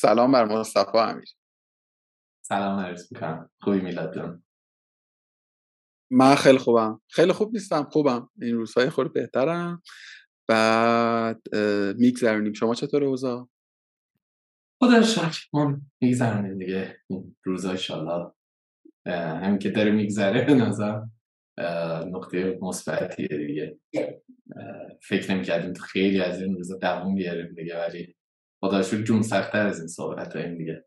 سلام بر مصطفی امیر. سلام عرض می‌کنم. خوبی میلاد جان؟ من خیلی خوبم. خیلی خوب نیستم خوبم. این روزهای خود بهترم. بعد میگذرونیم. شما چطور اوضاع؟ خدا شکر ما میگذرونیم دیگه. این روزا انشالله همین که داره میگذره به نظر نقطه مثبتیه دیگه. فکر نمی‌کردیم تو خیلی از این روزا دوام بیاریم دیگه ولی خدا شکر جون سختتر از این صحبت این دیگه.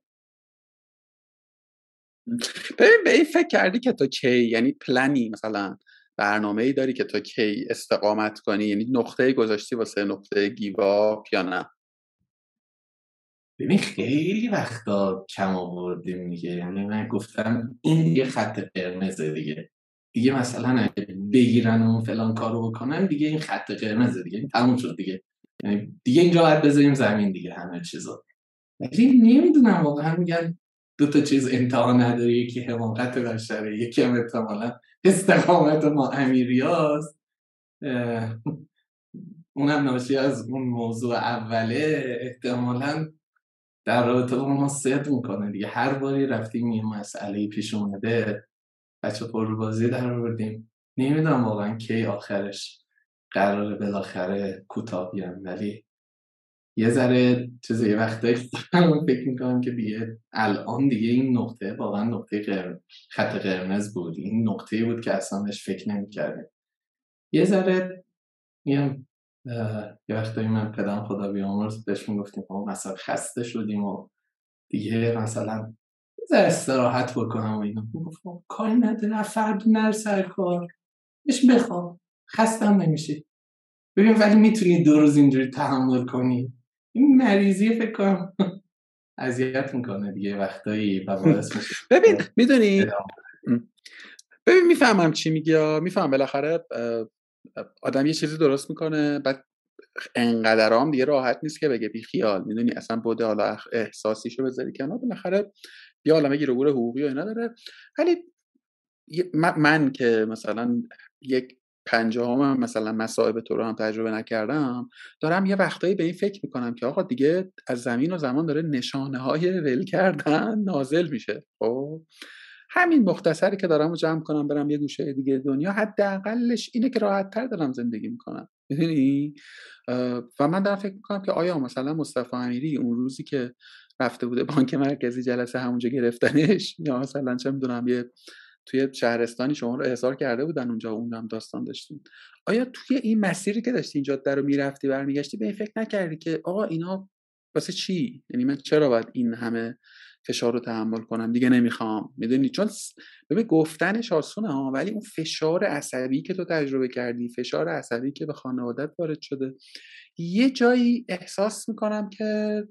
ببین به این فکر کردی که تا کی؟ یعنی پلنی مثلا برنامه ای داری که تا کی استقامت کنی؟ یعنی نقطه گذاشتی واسه نقطه گیوا یا نه؟ ببین خیلی وقتا کم آوردیم دیگه. یعنی من گفتم این دیگه خط قرمزه دیگه. دیگه مثلا بگیرن اون فلان کارو بکنن دیگه این خط قرمزه دیگه. این تموم شد دیگه. دیگه اینجا باید بذاریم زمین دیگه همه چیزا. ولی نمی‌دونم واقعا میگن دو تا چیز امتحان نداره یکی حماقت بشره یکی هم احتمالا استقامت ما امیریاست. اونم ناشی از اون موضوع اوله احتمالا در رابطه با ما صد می‌کنه دیگه. هر باری رفتیم یه مسئله پیش اومده بچه پر بازی در آوردیم. نمی‌دونم واقعا کی آخرش. قرار بالاخره کوتاه ولی یه ذره چیز یه وقتایی فکر می‌کنم که دیگه الان دیگه این نقطه واقعا نقطه قرمز خط قرمز بود. این نقطه بود که اصلا بهش فکر نمی‌کردیم یه ذره میگم یه وقتایی من پدرم خدا بیامرز بهش می‌گفتیم ما مثلا خسته شدیم و دیگه مثلا ذره استراحت بکنم و اینا. می‌گفتم کاری نداره فرد نر سر کار. بهش بخواب خستم نمیشی. ببین ولی می‌تونی دو روز اینجوری تحمل کنی. این مریضی فکر کنم. اذیت می‌کنه دیگه وقتایی و ببین می‌دونی؟ ببین می‌فهمم چی میگی می‌فهمم بالاخره آدم یه چیزی درست می‌کنه بعد انقدر هم دیگه راحت نیست که بگه بی خیال می‌دونی؟ اصلا بوده حالا احساسیشو بذاری کنار. بالاخره یه عالمه گیر حقوقی و اینا داره. ولی من که مثلا یک پنجاهم هم مثلا مصائب تو رو هم تجربه نکردم دارم یه وقتایی به این فکر می‌کنم که آقا دیگه از زمین و زمان داره نشانه های ول کردن نازل میشه. خب؟ همین مختصری که دارم رو جمع کنم برم یه گوشه دیگه دنیا حداقلش اینه که راحت تر دارم زندگی می‌کنم. می‌دونی؟ و من دارم فکر می‌کنم که آیا مثلا مصطفی امیری اون روزی که رفته بوده بانک مرکزی جلسه همونجا گرفتنش یا مثلا چه می‌دونم یه توی شهرستانی شما رو احضار کرده بودن اونجا اونم داستان داشتین. آیا توی این مسیری که داشتی اینجا در رو می‌رفتی برمیگشتی به این فکر نکردی که آقا اینا واسه چی؟ یعنی من چرا باید این همه فشار رو تحمل کنم؟ دیگه نمی‌خوام. می‌دونی؟ چون ببین گفتنش آسونه ها ولی اون فشار عصبی که تو تجربه کردی فشار عصبی که به خانوادت وارد شده یه جایی احساس می‌کنم که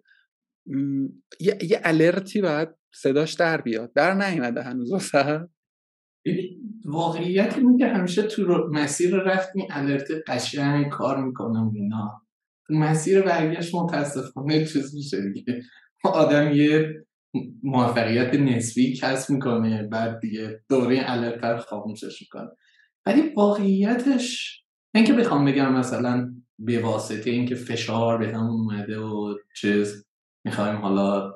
یه, یه الرتی باید صداش در بیاد. در نیومده هنوز واقعیت اینه که همیشه تو مسیر رفت این الرت قشنگ کار می‌کنم اینا. مسیر برگشت متاسفانه چیز میشه دیگه. آدم یه موفقیت نسبی کسب می‌کنه بعد دیگه دوره الرتر خاموشش می‌کنه. ولی واقعیتش اینکه بخوام بگم مثلا به واسطه اینکه فشار به هم اومده و چیز می‌خوایم حالا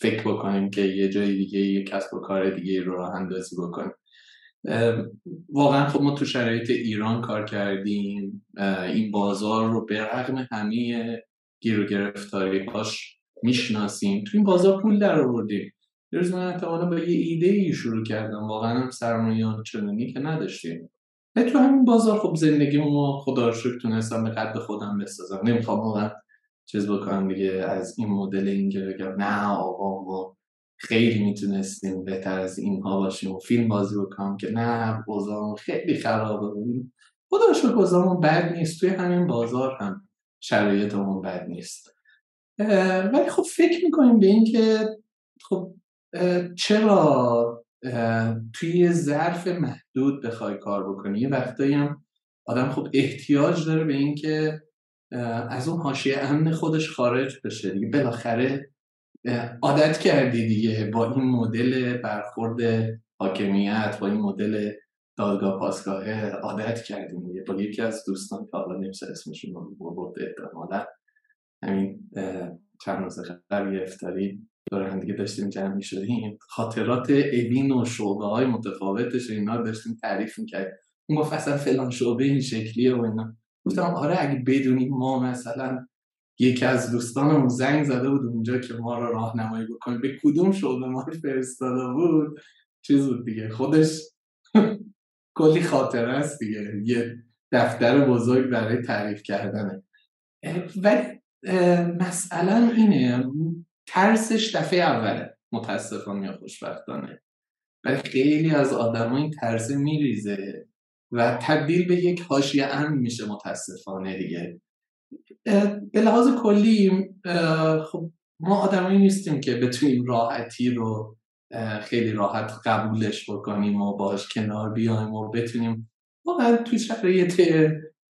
فکر بکنیم که یه جای دیگه یه کسب و کار دیگه رو راه اندازی بکنیم. واقعا خب ما تو شرایط ایران کار کردیم. این بازار رو به رغم همه گیر و گرفتاری هاش می‌شناسیم. تو این بازار پول در آوردیم. روز من احتمالا با یه ایده ای شروع کردم. واقعا هم سرمایه چنانی که نداشتیم. تو همین بازار خب زندگی ما خدا رو شکر تونستم به قد خودم بسازم. نمی‌خوام واقعا چیز بکنم دیگه از این مدل اینجا بگم نه آقا ما خیلی می‌تونستیم بهتر از اینها باشیم و فیلم بازی بکنم که نه بازارمون خیلی خرابه. بودیم خدا شکر بازارمون بد نیست توی همین بازار هم شرایطمون بد نیست. ولی خب فکر می‌کنیم به اینکه خب چرا توی ظرف محدود بخوای کار بکنی؟ یه وقتایی هم آدم خب احتیاج داره به اینکه از اون حاشیه امن خودش خارج بشه دیگه. بالاخره عادت کردی دیگه با این مدل برخورد حاکمیت با این مدل دادگاه پاسگاه عادت کردیم دیگه. با یکی از دوستان که حالا نمیشه اسمشون رو برده احتمالا. همین چند روز قبل افتاری دور دیگه داشتیم جمع شدیم خاطرات اوین و شعبه های متفاوتش اینا داشتیم تعریف می‌کرد اون گفت اصلا فلان شعبه این شکلیه و اینا. گفتم آره اگه بدونیم ما مثلا یکی از دوستانمون زنگ زده بود اونجا که ما رو راهنمایی بکنه. به کدوم شعبه ما فرستاده بود؟ چیز بود دیگه. خودش کلی خاطره است دیگه. یه دفتر بزرگ برای تعریف کردنه. ولی مسئله اینه ترسش دفعه اوله متاسفانه یا خوشبختانه. ولی خیلی از آدم این ترس میریزه و تبدیل به یک حاشیه امن میشه متاسفانه دیگه. به لحاظ کلی خب ما آدمایی نیستیم که بتونیم راحتی رو خیلی راحت قبولش بکنیم و باش کنار بیایم و بتونیم واقعا توی شرایط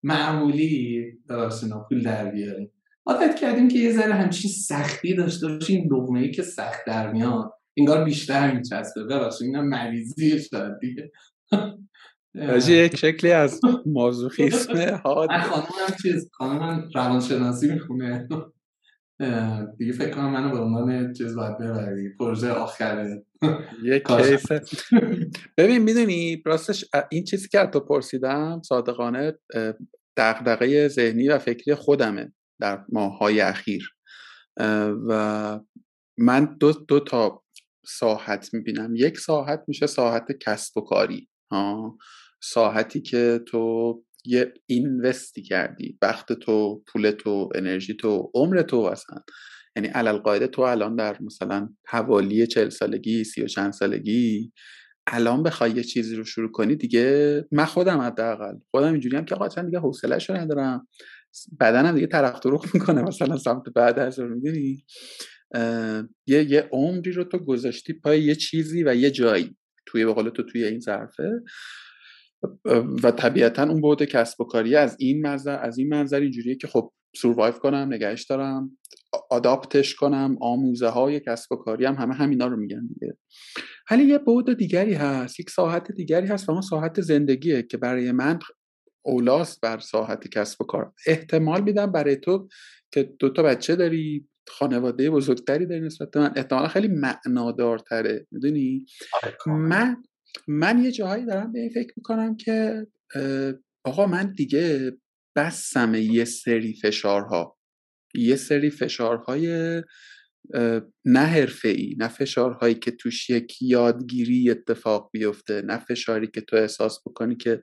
معمولی درستینا پول در بیاریم. عادت کردیم که یه ذره همچین سختی داشته باشیم لغمه ای که سخت در میاد انگار بیشتر میچسبه. ببخشید اینا مریضی شاید دیگه. یک شکلی از مازوخیسم حاد. خانم چیز خانم روانشناسی می‌خونه. دیگه فکر کنم منو به عنوان چیز باید ببری پروژه آخره. یک کیس ببین می‌دونی راستش این چیزی که تو پرسیدم صادقانه دقدقه ذهنی و فکری خودمه در ماهای اخیر. و من دو, دو تا ساحت می‌بینم. یک ساحت میشه ساحت کسب و کاری ساحتی که تو یه اینوستی کردی وقت تو پول تو انرژی تو عمر تو اصلا. یعنی علل قاعده تو الان در مثلا حوالی چل سالگی سی و چند سالگی الان بخوای یه چیزی رو شروع کنی دیگه من خودم حداقل. خودم اینجوری هم که آقا دیگه حوصله‌شو ندارم. بدنم دیگه طرف طرق می‌کنه مثلا سمت بعد از رو می‌دونی یه یه عمری رو تو گذاشتی پای یه چیزی و یه جایی. توی به تو توی این ظرفه. و طبیعتا اون بعد کسب و کاری از این منظر از این منظر اینجوریه که خب سوروایو کنم نگهش دارم آداپتش کنم آموزه های کسب و کاری هم همه همینا رو میگن دیگه. ولی یه بعد دیگری هست یک ساحت دیگری هست و اون ساحت زندگیه که برای من اولاست بر ساحت کسب و کار. احتمال میدم برای تو که دو تا بچه داری خانواده بزرگتری داری نسبت من احتمالا خیلی معنادارتره می‌دونی؟ آره، من من یه جاهایی دارم به این فکر می‌کنم که آقا من دیگه بسم یه سری فشارها. یه سری فشارهای نه حرفه ای نه فشارهایی که توش یک یادگیری اتفاق بیفته نه فشاری که تو احساس بکنی که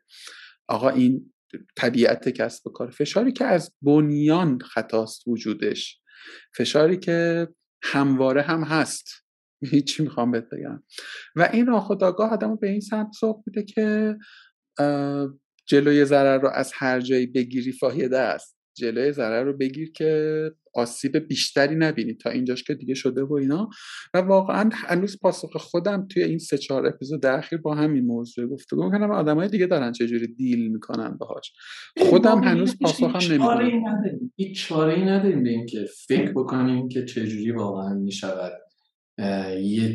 آقا این طبیعت کسب و کار. فشاری که از بنیان خطاست وجودش. فشاری که همواره هم هست. هیچی می‌خوام بهت بگم. و این ناخداگاه آدم به این سمت سوق میده که جلوی ضرر رو از هر جایی بگیری فایده است. جلوی ضرر رو بگیر که آسیب بیشتری نبینی تا اینجاش که دیگه شده و اینا. و واقعا هنوز پاسخ خودم توی این سه چهار اپیزود اخیر با همین موضوع گفتگو می‌کنم آدمای دیگه دارن چجوری دیل می‌کنن باهاش. خودم هنوز پاسخم نمی‌کنم هیچ چاره ای نداریم به اینکه فکر بکنیم که چجوری واقعا می‌شود. یه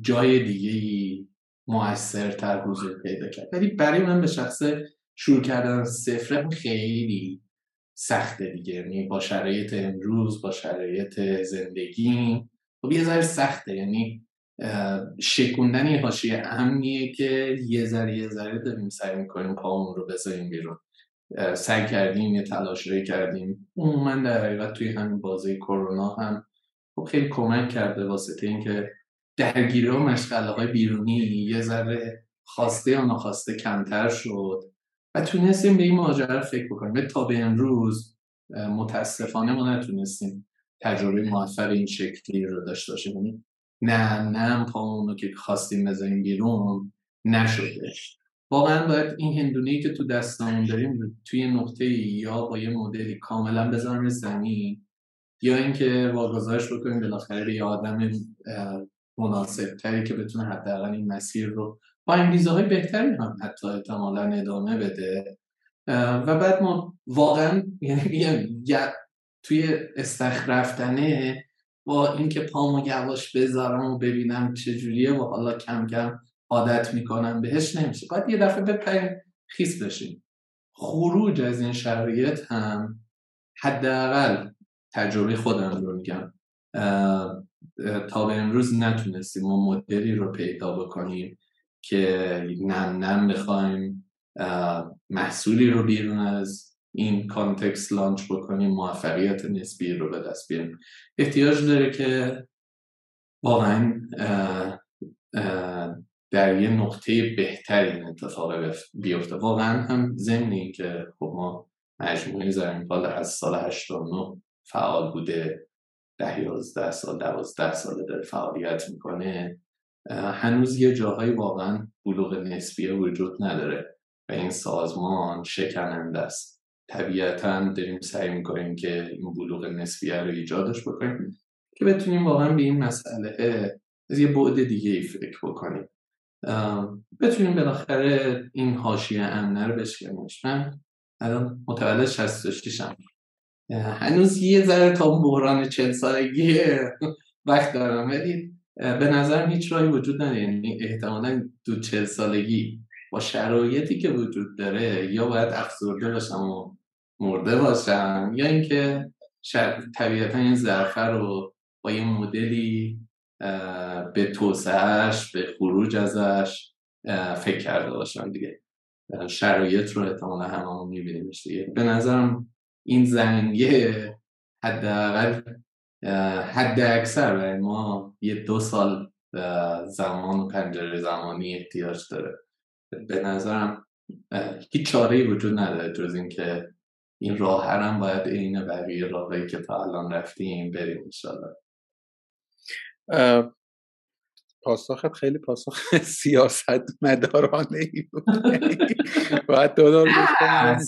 جای دیگه موثرتر حضور پیدا کرد. ولی برای من به شخص شروع کردن صفر خیلی سخته دیگه. یعنی با شرایط امروز با شرایط زندگی خب یه ذره سخته. یعنی شکوندن یه حاشیه امنیه که یه ذره یه ذره داریم سعی می‌کنیم پامون رو بذاریم بیرون. سعی کردیم یه تلاش کردیم. عموما در حقیقت توی همین بازه کرونا هم خب خیلی کمک کرده واسطه اینکه درگیری و مشغله های بیرونی یه ذره خواسته یا ناخواسته کمتر شد و تونستیم به این ماجرا فکر بکنیم. تا به امروز متاسفانه ما نتونستیم تجربه موفق این شکلی رو داشته باشیم. یعنی نه نه پامونو که خواستیم بذاریم بیرون نشده. واقعا باید این هندونه که تو دستمون داریم توی نقطه یا با یه مدلی کاملا بذارم زمین. یا اینکه واگذارش بکنیم بالاخره به یه آدم مناسب تری که بتونه حداقل این مسیر رو با انگیزه های بهتری هم حتی احتمالا ادامه بده. و بعد ما واقعا یعنی توی استخ رفتنه با اینکه پامو یواش بذارم و ببینم چجوریه و حالا کم کم عادت می‌کنم بهش نمیشه. باید یه دفعه بپریم خیس بشیم. خروج از این شرایط هم حداقل تجربه خودم رو میگم. تا به امروز نتونستیم ما مدلی رو پیدا بکنیم که نم نم بخوایم محصولی رو بیرون از این کانتکست لانچ بکنیم موفقیت نسبی رو به دست بیاریم. احتیاج داره که واقعا در یه نقطه بهتر این اتفاق بیفته. واقعا هم ضمن که خب ما مجموعه زمین از سال 89 فعال بوده. ده یازده سال دوازده ساله داره فعالیت می‌کنه. هنوز یه جاهایی واقعا بلوغ نسبیه وجود نداره و این سازمان شکننده است. طبیعتا داریم سعی می‌کنیم که این بلوغ نسبیه رو ایجادش بکنیم که بتونیم واقعا به این مسئله از یه بعد دیگه ای فکر بکنیم. بتونیم بالاخره این حاشیه امنه رو بشکنیمش من الان متولد 66 هم هنوز یه ذره تا اون بحران چل سالگی وقت دارم. ولی به نظرم هیچ راهی وجود نداره. یعنی احتمالا دو چل سالگی با شرایطی که وجود داره یا باید افسرده باشم و مرده باشم یا اینکه طبیعتا این ظرفه رو با یه مدلی به توسعهش به خروج ازش فکر کرده باشم دیگه. شرایط رو احتمالا هممون میبینیمش دیگه به نظرم این زنگه حداقل حد اکثر برای ما یه دو سال زمان و پنجره زمانی احتیاج داره. به نظرم هیچ چاره وجود نداره جز اینکه این راه هم باید عین بقیه راههایی که تا الان رفتیم بریم انشالله پاسخت خیلی پاسخ سیاست مدارانه ای بود باید دو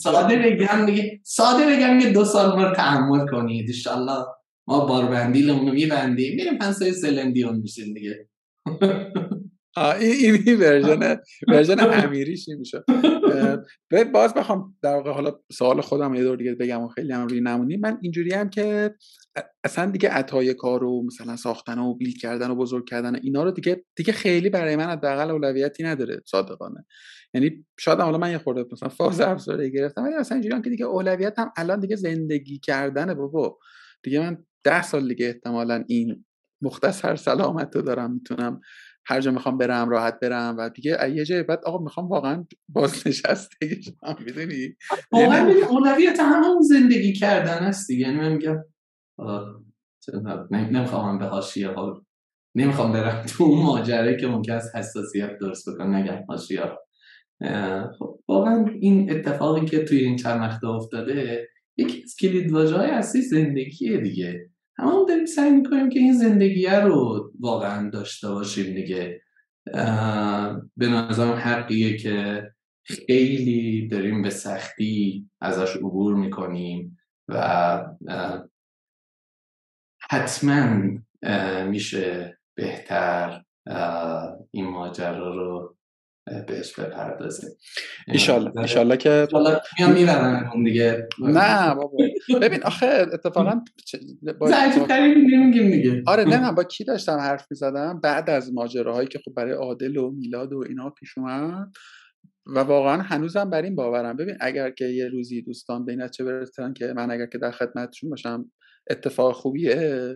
ساده بگم دیگه ساده بگم یه دو سال رو تحمل کنید. انشالله ما باربندیلمون رو میبندیم. میریم پنسای سلندیون میشین دیگه. این این version version امیریش میشه باز بخوام در واقع حالا سوال خودم یه دور دیگه بگم و خیلی هم روی نمونیم من اینجوری هم که اصلا دیگه عطای کار و مثلا ساختن و build کردن و بزرگ کردن اینا رو دیگه دیگه خیلی برای من حداقل اولویتی نداره صادقانه. یعنی شاید حالا من یه خورده مثلا phase افزاری گرفتم ولی اصلا اینجوری هم که دیگه اولویت هم الان دیگه زندگی کردنه بابا. دیگه من ده سال دیگه احتمالا این مختصر سلامت رو دارم می‌تونم هر جا می‌خوام برم راحت برم و دیگه یه جای بعد آقا می‌خوام واقعا بازنشستگی شم می‌دونی؟ واقعا اولویت همون زندگی کردن است دیگه. یعنی من میگم نمی‌خوام به حاشیه ها نمی‌خوام برم تو اون ماجره که ممکن است حساسیت درست بکنم نگم حاشیه خب واقعا این اتفاقی که توی این چند وقت افتاده یکی از کلید های اصلی زندگیه دیگه. همون داریم سعی می‌کنیم که این زندگی رو واقعا داشته باشیم دیگه. به نظرم حقیه که خیلی داریم به سختی ازش عبور می‌کنیم و حتما میشه بهتر این ماجرا رو بهش بپردازیم. ایشالله ایشالله که میام می‌برن اون دیگه. نه بابا. ببین آخه اتفاقا نمیگیم دیگه. آره نه با کی داشتم حرف می‌زدم؟ بعد از ماجراهایی که خب برای عادل و میلاد و اینا پیش اومد و واقعا هنوزم بر این باورم. ببین اگر که یه روزی دوستان به چه برسن که من اگر که در خدمتشون باشم اتفاق خوبیه؟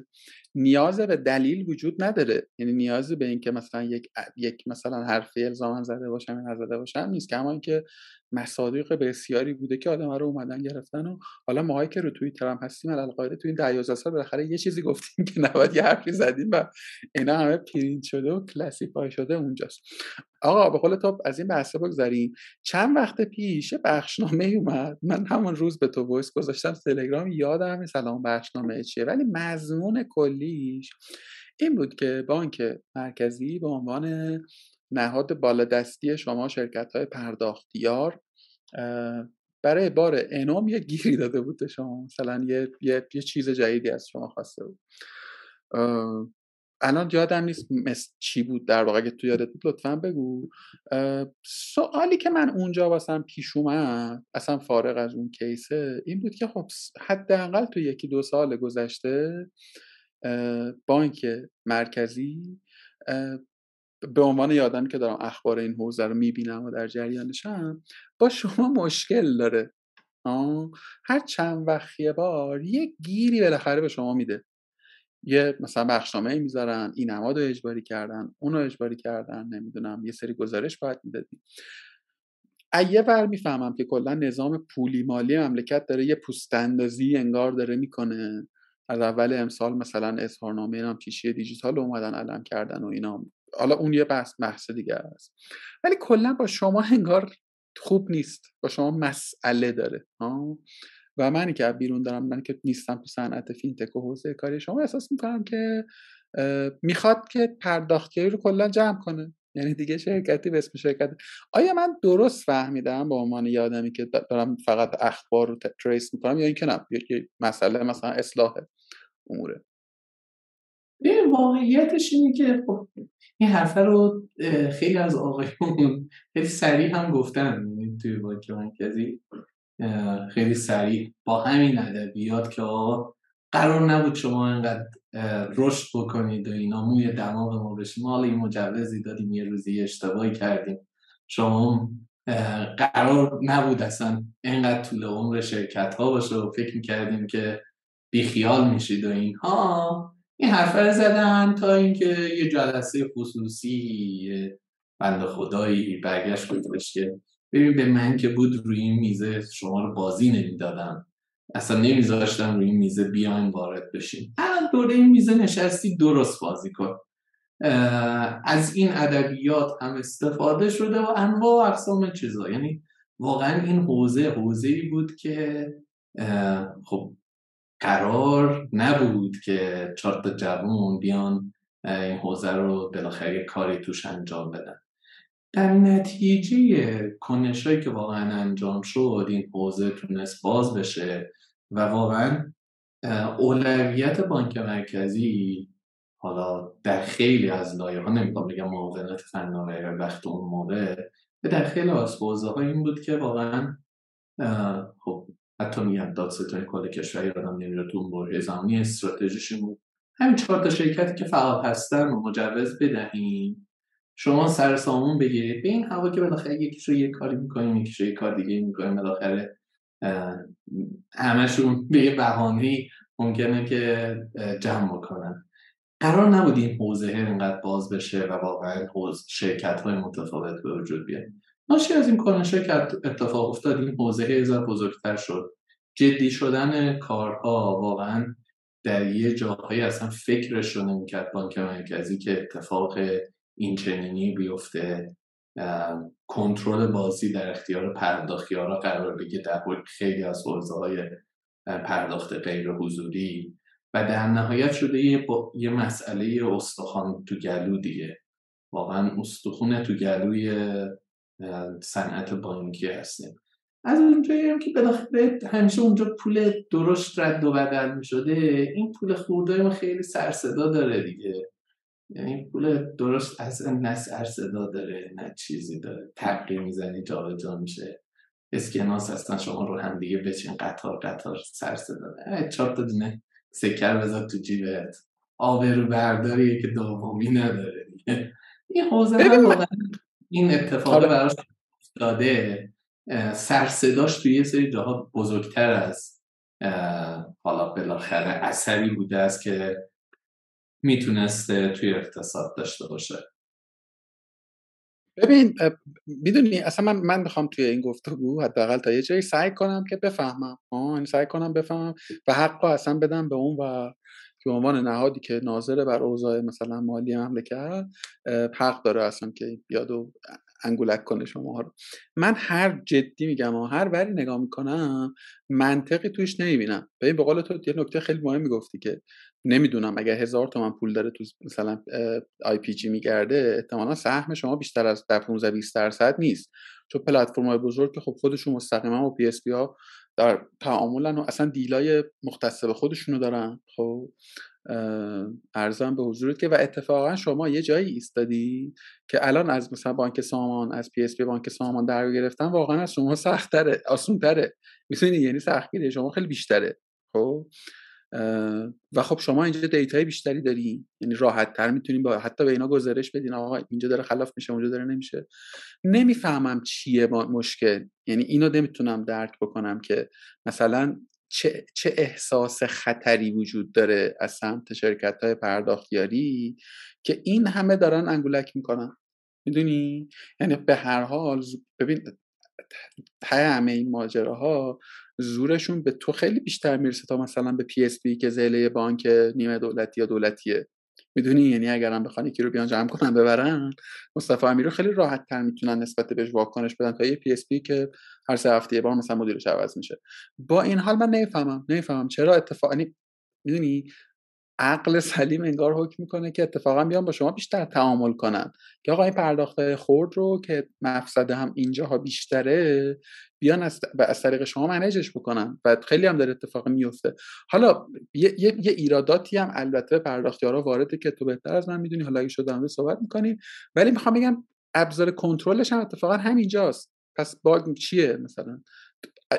نیاز به دلیل وجود نداره. یعنی نیاز به اینکه مثلا یک یک مثلا حرفی الزاما زده باشم یا نزده باشم نیست. که اینکه مصادیق بسیاری بوده که آدم رو اومدن گرفتن و حالا ماهایی که رو توی هم هستیم علی‌القاعده تو این 10 سال بالاخره یه چیزی گفتیم که نباید یه حرفی زدیم و اینا همه پرینت شده و classify شده اونجاست. آقا به قول تو از این بحثه بگذاریم چند وقت پیش بخشنامه اومد. من همون روز به تو voice گذاشتم تلگرام یادم سلام بخشنامه چیه ولی مضمون کلیش این بود که بانک مرکزی به عنوان نهاد بالادستی شما شرکت های پرداختیار برای بار انوم یه گیری داده بود شما. مثلا یه،, یه،, یه چیز جدیدی از شما خواسته بود. الان یادم نیست مثل چی بود در واقع اگه تو یادت بود لطفا بگو. سوالی که من اونجا واسم پیش اومد اصلا فارغ از اون کیسه این بود که خب حداقل تو یکی دو سال گذشته بانک مرکزی به عنوان یادم که دارم اخبار این حوزه رو می‌بینم و در جریانشم با شما مشکل داره. هر چند وقت بار یه گیری بالاخره به شما میده. یه مثلا بخشنامه می‌ذارن این نماد رو اجباری کردن اون رو اجباری کردن نمی‌دونم یه سری گزارش باید می‌دادی. یه ور می‌فهمم که کلا نظام پولی مالی مملکت داره یه پوست اندازی انگار داره می‌کنه. از اول امسال مثلا اظهارنامه هم پیشی دیجیتال اومدن علم کردن و اینا حالا اون یه بحث بحث دیگه است. ولی کلا با شما انگار خوب نیست. با شما مسئله داره ها؟ و منی که بیرون دارم من که نیستم تو صنعت فینتک و حوزه کاری شما احساس می‌کنم که می‌خواد که پرداختگی رو کلا جمع کنه. یعنی دیگه شرکتی به اسم شرکت. آیا من درست فهمیدم؟ به عنوان یه آدمی که دارم فقط اخبار رو تریس می‌کنم یا اینکه نه؟ یه مسئله مثلا اصلاح اموره. واقعیتش اینه که خب این حرفه رو خیلی از آقایون خیلی سریع هم گفتن یعنی توی بانک مرکزی خیلی سریع با همین ادبیات که آقا قرار نبود شما اینقدر رشد بکنید و اینا موی دماغ ما بشیم ما این مجوزی دادیم یه روزی اشتباهی کردیم. شما قرار نبود اصلا اینقدر طول عمر شرکت ها باشه و فکر می‌کردیم که بیخیال میشید و اینها. این حرفه زدن تا اینکه یه جلسه خصوصی بند خدایی برگشت گفتش که ببین به من که بود روی این میزه شما رو بازی نمی‌دادم اصلا نمیذاشتم روی این میزه بیاین وارد بشین. الان دوره این میزه نشستی درست بازی کن. از این ادبیات هم استفاده شده و انواع و اقسام چیزا. یعنی واقعا این حوزه حوزه ای بود که خب قرار نبود که چهار تا جوون بیان این حوزه رو بالاخره کاری توش انجام بدن. در نتیجه کنشایی که واقعا انجام شد این حوزه تونست باز بشه و واقعا اولویت بانک مرکزی حالا در خیلی از لایه ها نمی‌خوام بگم معاونت فناوری وقت اون موقع در خیلی از حوزه ها این بود که واقعا خب حتی میگم دادستانی کل کشور یادم نمیاد تو اون زمانی استراتژیشون. بود همین چهار تا شرکتی که فعال هستن و مجوز بدهیم. شما سر سامون بگیرید. به این هوا که بالاخره یکیش رو یه کاری می‌کنیم یکیش رو یه کار دیگه می‌کنیم. بالاخره همشون به یه بهانه ممکنه که جمع بکنن. قرار نبود این حوزه اینقدر باز بشه و واقعا شرکت های متفاوت به وجود بیاد. ناشی از این کنش که اتفاق افتاد این حوزه هزار بزرگتر شد. جدی شدن کارها واقعا در یه جاهایی اصلا فکرش رو نمی‌کرد بانک مرکزی که اتفاق این چنینی بیفته. کنترل بازی در اختیار پرداختیارا قرار بگه در خیلی از حوزه های پرداخت غیر حضوری و در نهایت شده یه, یه مسئله استخوان تو گلو دیگه. واقعا استخونه تو گلوی صنعت بانکی هستیم. از اونجایی هم که بالاخره همیشه اونجا پول درشت رد و بدل می شده این پول خورده ما خیلی سرصدا داره دیگه. یعنی پول درست اصلا نه سرصدا داره نه چیزی داره. تقریه می‌زنی جا جا میشه. اسکناس هستن شما رو هم دیگه بچین. قطار قطار سرصدا. داره چهار تا دونه سکر بذار تو جیبت. آبرو برداریه که دومی نداره دیگه. این حوزه این اتفاق آره. براش افتاده سرصداش توی یه سری جاها بزرگتر از حالا بالاخره اثری بوده است که می‌تونسته توی اقتصاد داشته باشه ببین می‌دونی اصلا من من می‌خوام توی این گفتگو حداقل تا یه جایی سعی کنم که بفهمم آه سعی کنم بفهمم و حق اصلا بدم به اون و به عنوان نهادی که ناظر بر اوضاع مثلا مالی مملکت حق داره اصلا که بیاد و انگولک کنه شما رو. من هر جدی میگم و هر وری نگاه می‌کنم منطقی توش نمی‌بینم. ببین به قول تو یه نکته خیلی مهم می‌گفتی که نمی‌دونم اگر هزار تومن پول داره تو مثلا آی پی جی میگرده احتمالا سهم شما بیشتر از در 15 20 درصد نیست. چون پلتفرم های بزرگ که خب خودشون مستقیما و پی اس پی ها در تعاملن و اصلا دیلای مختص به خودشونو دارن. خب ارزم به حضورت که و اتفاقا شما یه جایی ایستادی که الان از مثلا بانک سامان از پی اس پی بانک سامان در گرفتن واقعا از شما سختره آسونتره. می‌تونی یعنی سختگیره شما خیلی بیشتره. خب و خب شما اینجا دیتای بیشتری داری یعنی راحت تر می‌تونیم با حتی به اینا گزارش بدین آقا اینجا داره خلاف میشه اونجا داره نمیشه. نمی‌فهمم چیه مشکل. یعنی اینو نمی‌تونم درک بکنم که مثلا چه, چه احساس خطری وجود داره از سمت شرکت های پرداختیاری که این همه دارن انگولک می‌کنن. می‌دونی؟ یعنی به هر حال ببین ته همه این ماجراها زورشون به تو خیلی بیشتر می‌رسه تا مثلا به PSP که ذیل بانک نیمه دولتی یا دولتیه. می‌دونی؟ یعنی اگرم بخوان یکی رو بیان جمع کنن ببرن. مصطفی امیری خیلی راحت تر می‌تونن نسبت بهش واکنش بدن تا یه PSP که هر سه هفته یه بار مثلا مدیرش عوض میشه. با این حال من نمی‌فهمم. نمی‌فهمم چرا اتفاق یعنی می‌دونی؟ عقل سلیم انگار حکم می‌کنه که اتفاقا بیان با شما بیشتر تعامل کنن که آقا این پرداخت خورد رو که مفسده هم اینجاها بیشتره بیان از, از طریق شما منیجش بکنن و خیلی هم در اتفاق میفته حالا یه, یه،, یه ایراداتی هم البته پرداختیارا وارده که تو بهتر از من می‌دونی حالا اگه شده صحبت می‌کنیم ولی می‌خوام بگم ابزار کنترلش هم اتفاقا همینجاست. پس باگ چیه مثلا؟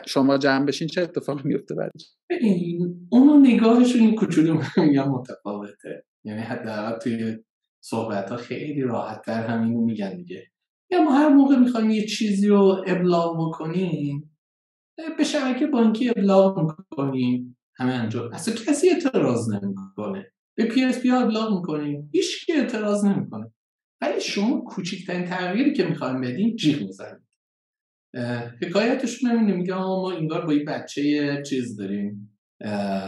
شما جمع بشین چه اتفاقی میفته بعدش؟ ببین اونو نگاهشون این کوچولو میگم متفاوته. یعنی حداقل توی صحبت ها خیلی راحت تر همینو میگن دیگه. یا ما هر موقع می‌خوایم یه چیزی رو ابلاغ بکنیم به شبکه بانکی ابلاغ می‌کنیم. همه انجام. اصلا کسی اعتراض نمی‌کنه. به PSP ابلاغ می‌کنیم. هیچ اعتراض نمی‌کنه. ولی شما کوچکترین تغییری که می‌خوایم بدیم جیغ می‌زنین. حکایتشون همینه میگه ما انگار با یه بچه چیز داریم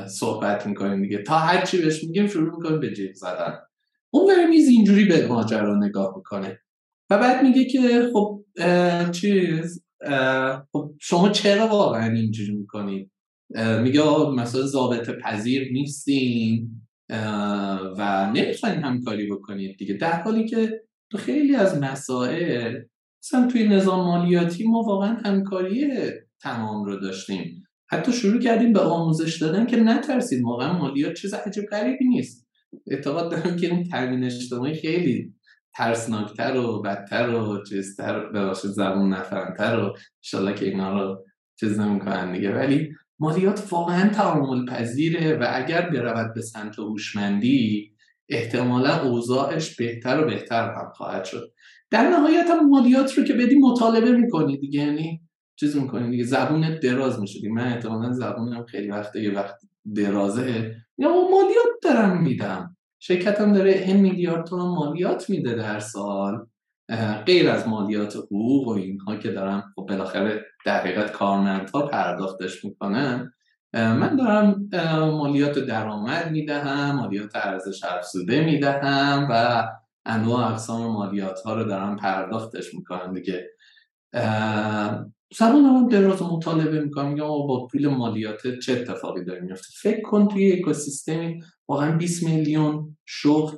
صحبت می‌کنیم دیگه. تا هر چی بهش میگیم شروع می‌کنین به جیغ زدن. اون برای میز اینجوری به ماجرا نگاه می‌کنه. و بعد میگه که خب چیز خب شما چرا واقعا اینجوری می‌کنید؟ میگه مثلا ضابط پذیر نیستین و نمی‌خواین همکاری بکنید دیگه. در حالی که تو خیلی از مسائل مثلا توی نظام مالیاتی ما واقعا همکاری تمام رو داشتیم. حتی شروع کردیم به آموزش دادن که نترسید واقعا مالیات چیز عجب غریبی نیست. اعتقاد دارم که اون تامین اجتماعی خیلی ترسناکتر و بدتر و چیزتر ببخشید زبون نفرمتر و انشالله که اینا رو چیز نمی‌کنن دیگه. ولی مالیات واقعا تعامل پذیره و اگر برود به سمت هوشمندی احتمالا اوضاعش بهتر و بهتر هم خواهد شد. در نهایت هم مالیات رو که بدی مطالبه می‌کنی دیگه یعنی چیز می‌کنی دیگه زبون دراز میشه من احتمالا زبونم خیلی وقت یه وقت درازه. یا مالیات دارم میدم. شرکتم داره این میلیارد تومن مالیات میده در سال. غیر از مالیات حقوق و اینها که دارم خب بالاخره در حقیقت کارمندها پرداختش می‌کنن. من دارم مالیات درآمد می‌دهم مالیات ارزش افزوده می‌دهم و انواع اقسام مالیات ها رو دارن پرداختش می‌کنن دیگه. سران هم دراز مطالبه می‌کنم. میگم با پول مالیات چه اتفاقی داره میفته فکر کن توی اکوسیستمی واقعا 20 میلیون شغل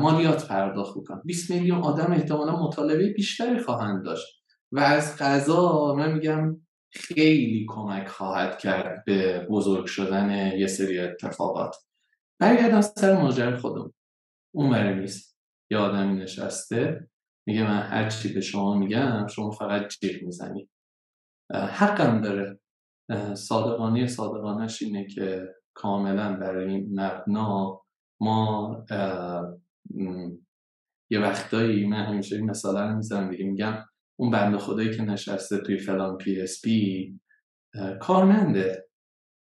مالیات پرداخت می‌کنن. 20 میلیون آدم احتمالا مطالبه بیشتری خواهند داشت و از غذا من میگم خیلی کمک خواهد کرد به بزرگ شدن یه سری اتفاقات. برگردم سر ماجر خودم. اون نیست. یه آدمی نشسته میگه من هر چی به شما میگم شما فقط جیغ می‌زنی. حقم داره. صادقانه صادقانش اینه که کاملا برای این مبنا ما یه وقتایی من همیشه این مثال رو می‌زنم دیگه میگم اون بنده خدایی که نشسته توی فلان PSP کارمنده.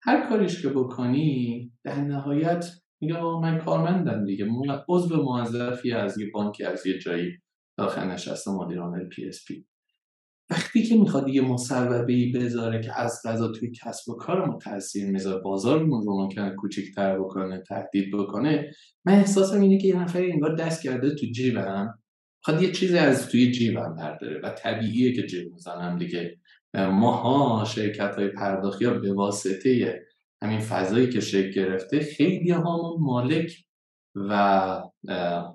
هر کاریش که بکنی در نهایت میگه من کارمندم دیگه. عضو موظفی از یه بانکی از یه جایی. داخل نشسته مدیر عامل PSP. وقتی که می‌خواد یه مصوبه ای بذاره که از قضا توی کسب و کار ما تاثیر می‌ذاره بازار رو ممکنه کوچیک‌تر بکنه تهدید بکنه من احساسم اینه که یه نفری انگار دست کرده تو جیبم. می‌خواهد یه چیزی از توی جیبم برداره و طبیعیه که جیغ می‌زنم دیگه. ماها شرکت های پرداختی ها به واسطه همین فضایی که شکل گرفته خیلی همون مالک و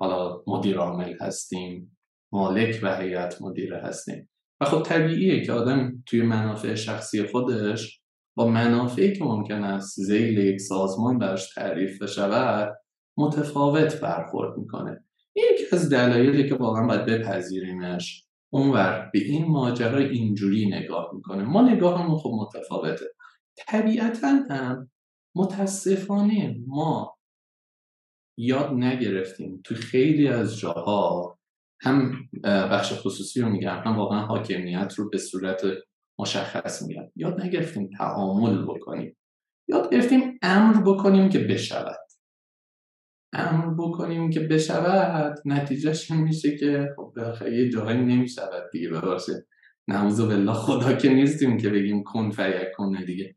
حالا مدیر عامل هستیم. مالک و هیئت مدیره هستیم. و خب طبیعیه که آدم توی منافع شخصی خودش با منافعی که ممکن است زیل یک سازمان برش تعریف بشود متفاوت برخورد می‌کنه. یکی از دلایلی که واقعا باید بپذیریمش اونور به این ماجرا اینجوری نگاه می‌کنه. ما نگاهمون خب متفاوته. طبیعتا هم متاسفانه ما یاد نگرفتیم تو خیلی از جاها هم بخش خصوصی رو میگم هم واقعا حاکمیت رو به صورت مشخص میگم. یاد نگرفتیم تعامل بکنیم. یاد گرفتیم امر بکنیم که بشود. امر بکنیم که بشود. نتیجهش میشه که خب یه جایی نمی‌شود دیگه بباشه نعوذ بالله خدا که نیستیم که بگیم کن فیک کنه دیگه.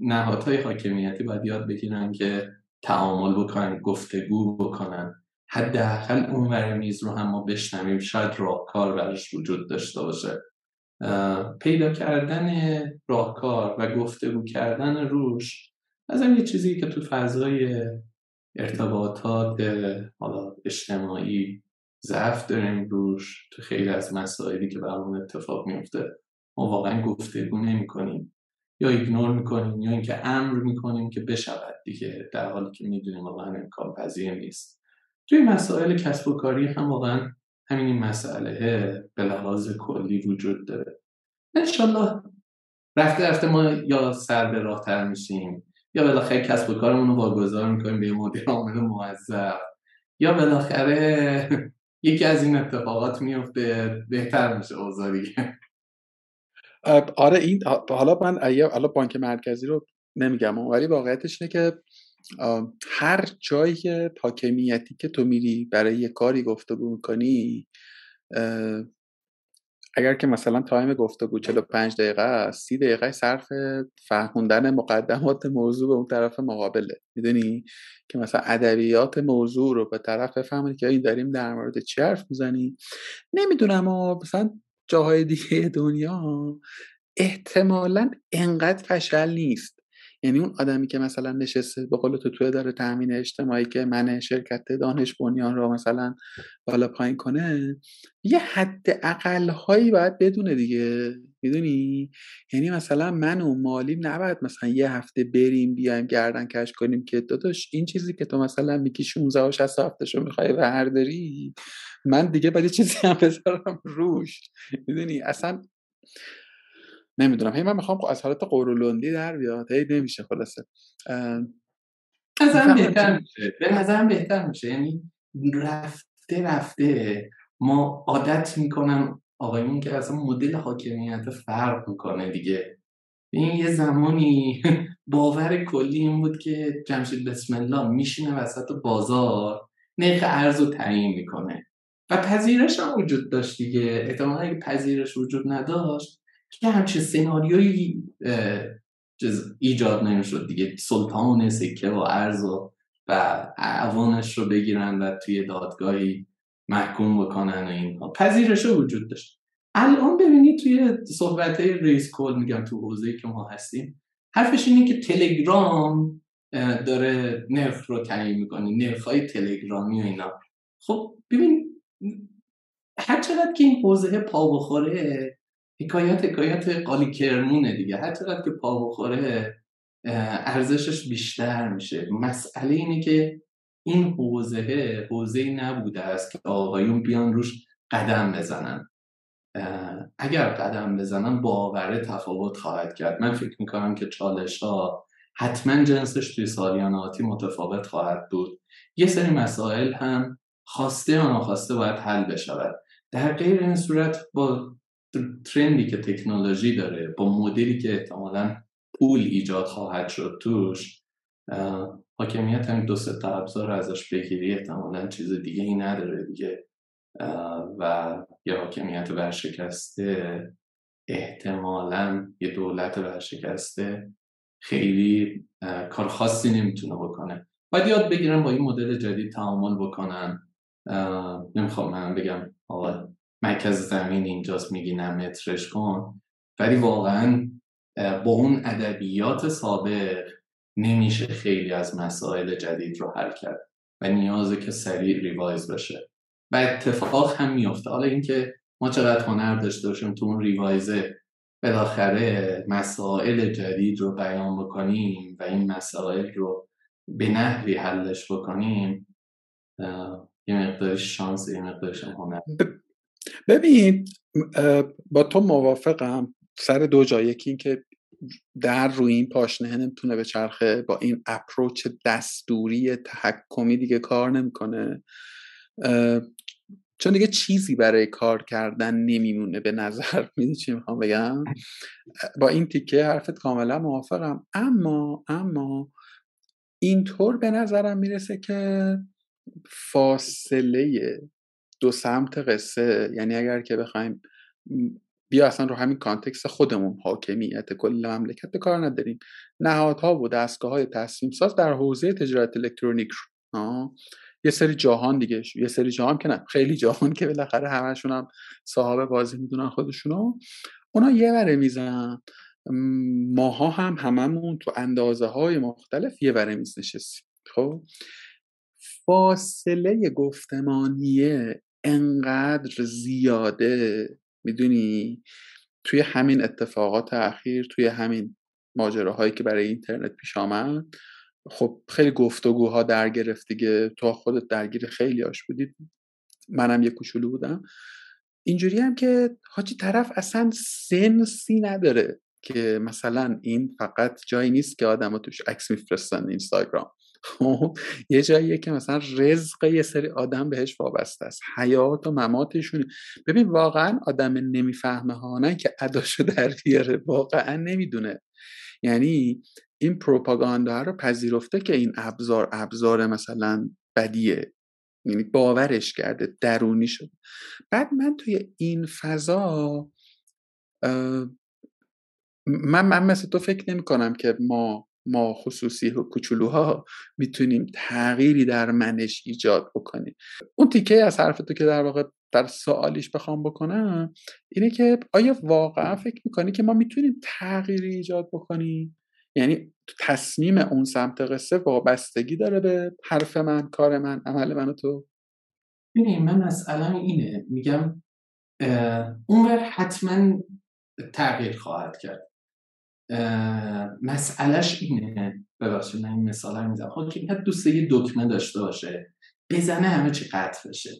نهادهای حاکمیتی باید یاد بگیرن که تعامل بکنن گفتگو بکنن. حداقل اون میز رو هم ما بشنویم شاید راهکار برش وجود داشته باشه. پیدا کردن راهکار و گفتگو کردن روش از یه چیزی که تو فضای ارتباطات حالا اجتماعی ضعف داریم روش تو خیلی از مسائلی که برامون اتفاق میفته ما واقعا گفتگو نمی کنیم یا ایگنور می‌کنیم یا اینکه امر می‌کنیم که بشود دیگه در حالی که می‌دونیم واقعا امکان پذیر نیست. توی مسائل کسب و کاری هم واقعا همین مسئله به لحاظ کلی وجود داره. انشالله رفته رفته ما یا سر به راه تر میشیم یا بالاخره کسب و کارمون رو واگذار می‌کنیم به مدیر عامل موظف یا بالاخره یکی از این اتفاقات میفته بهتر میشه اوضاع دیگه. آره این حالا من حالا بانک مرکزی رو نمیگم ولی واقعیتش اینه که هر جایی که حاکمیتی که تو میری برای یه کاری گفتگو می‌کنی اگر که مثلا تایم گفتگو 45 دقیقه است 30 دقیقه صرف فهموندن مقدمات موضوع به اون طرف مقابله. می‌دونی؟ که مثلا ادبیات موضوع رو به طرف بفهمید که این داریم در مورد چی حرف نمی‌دونم و مثلا جاهای دیگه دنیا احتمالا انقدر فشل نیست. یعنی اون آدمی که مثلا نشسته به قول تو توی داره تامین اجتماعی که من شرکت دانش بنیان رو مثلا بالا پایین کنه یه حد اقل هایی باید بدونه دیگه. می‌دونی؟ یعنی مثلا من و مالیم نباید مثلا یه هفته بریم بیایم گردن کش کنیم که داداش این چیزی که تو مثلا میگی 16 و 60 هفته شو می‌خوای برداری من دیگه باید چیزی هم بذارم روش. می‌دونی؟ اصلا نمی‌دونم. هی من می‌خوام از حالت قورولندی در بیاد. هی نمیشه خلاصه. نظرم بهتر میشه. به نظرم بهتر میشه. یعنی رفته رفته ما عادت می‌کنم آقایون که اصلا مدل حاکمیت فرق می‌کنه دیگه. این یه زمانی باور کلی این بود که جمشید بسم الله میشینه وسط بازار نرخ ارز رو تعیین می‌کنه. و پذیرش هم وجود داشت دیگه. احتمالا اگه پذیرش وجود نداشت که همچین سناریویی ایجاد نمی‌شد دیگه. سلطان سکه و ارز و و اعوانش رو بگیرن و توی دادگاهی محکوم بکنن و اینها. پذیرش وجود داشت. الان ببینید توی صحبت رئیس کل میگم تو حوزه‌ای که ما هستیم حرفش اینه که تلگرام داره نرخ رو تعیین می‌کنه نرخ های تلگرامی و اینا. خب ببین هر چقدر که این حوزه پا بخوره حکایت حکایت قالی کرمونه دیگه. هر چقدر که پا بخوره ارزشش بیشتر میشه. مسئله اینه که این حوزه حوزه نبوده است که آقایون بیان روش قدم بزنن. اگر قدم بزنن باوره تفاوت خواهد کرد. من فکر می‌کنم که چالش ها حتما جنسش توی سالیاناتی متفاوت خواهد بود. یه سری مسائل هم خواسته یا ناخواسته باید حل بشود. در غیر این صورت با ترندی که تکنولوژی داره با مدلی که احتمالا پول ایجاد خواهد شد توش حاکمیت هم دو سه ابزار ازش بگیری احتمالا چیز دیگه ای نداره دیگه. و یه حاکمیت ورشکسته احتمالا یه دولت ورشکسته خیلی کار خاصی نمی‌تونه بکنه. باید یاد بگیرن با این مدل جدید تعامل بکنن. نمی‌خوام من بگم آقا مرکز زمین اینجاست میگی نه مترش کن. ولی واقعا با اون ادبیات سابق نمیشه خیلی از مسائل جدید رو حل کرد و نیازه که سریع ریوایز بشه. و اتفاق هم میفته حالا اینکه ما چقدر هنر داشته باشیم تو اون ریوایزه بالاخره مسائل جدید رو بیان بکنیم و این مسائل رو به نحوی حلش بکنیم یه مقداری شانس یه مقدارش هنر. ببین با تو موافقم سر دو جا یکی اینکه در روی این پاشنه نمی‌تونه به چرخه با این اپروچ دستوری تحکمی دیگه کار نمی‌کنه. چون دیگه چیزی برای کار کردن نمیمونه به نظر. می‌دونی چی می‌خوام بگم؟ با این تیکه حرفت کاملا موافقم. اما اما اینطور به نظرم می‌رسه که فاصله دو سمت قصه. یعنی اگر که بخوایم بیا اصلا رو همین کانتکست خودمون حاکمیت کل مملکت به کار نداریم. نهادها و دستگاه های تصمیم ساز در حوزه تجارت الکترونیک رو. یه سری جهان دیگه یه سری جهان که نه خیلی جهان که بالاخره همشون هم صاحب بازی می‌دونن خودشونو. اونا یه وره میزن ماها هم هممون تو اندازه های مختلف یه وره میز نشستیم. خب؟ فاصله گفتمانیه انقدر زیاده می‌دونی؟ توی همین اتفاقات اخیر توی همین ماجراهایی که برای اینترنت پیش آمد خب خیلی گفتگوها در گرفت دیگه. تو خودت درگیر خیلی هاش بودید منم یه کوچولو بودم. اینجوری هم که حاجی طرف اصلا سنسی نداره که مثلا این فقط جایی نیست که آدم توش عکس میفرستن اینستاگرام. خب یه جاییه که مثلا رزق یه سری آدم بهش وابسته است. حیات و مماتشون ببین واقعا آدم نمی‌فهمه ها نه که اداشو در بیاره. واقعا نمی‌دونه. یعنی این پروپاگاندا رو پذیرفته که این ابزار ابزار مثلا بدیه. یعنی باورش کرده درونی شد بعد من توی این فضا من من مثل تو فکر نمی کنم که ما ما خصوصی و کوچولوها می‌تونیم تغییری در منش ایجاد بکنیم. اون تیکه از حرف تو که در واقع در سوالیش بخوام بکنم اینه که آیا واقعا فکر می‌کنی که ما می‌تونیم تغییری ایجاد بکنیم؟ یعنی تصمیم اون سمت قصه وابستگی داره به حرف من کار من عمل من و تو؟ ببین من مسئله اینه. میگم اونور حتما تغییر خواهد کرد. مسئلهش اینه. ببخشید من این مثال رو می‌زنم. حاکمیت دوست یه دکمه داشته باشه بزنه همه چی قطع بشه.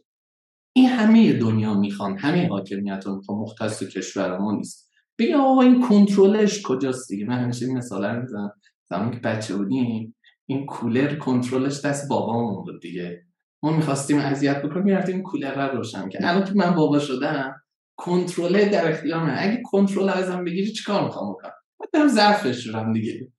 این همه دنیا می‌خوان همه حاکمیت رو می‌خوان مختص کشور ما نیست. بگه آقا این کنترلش کجاست دیگه؟ من همیشه این مثال رو می‌زنم. زمان که بچه بودیم این کولر کنترلش دست بابامون بود دیگه. ما می‌خواستیم اذیت بکنیم می‌رفتیم کولر رو روشن که الان که من بابا شدم کنترل در اختیار اگه کنترل ازم بگیری چیکار می‌خوام بکنم؟ برم ظرفش شدم دیگه.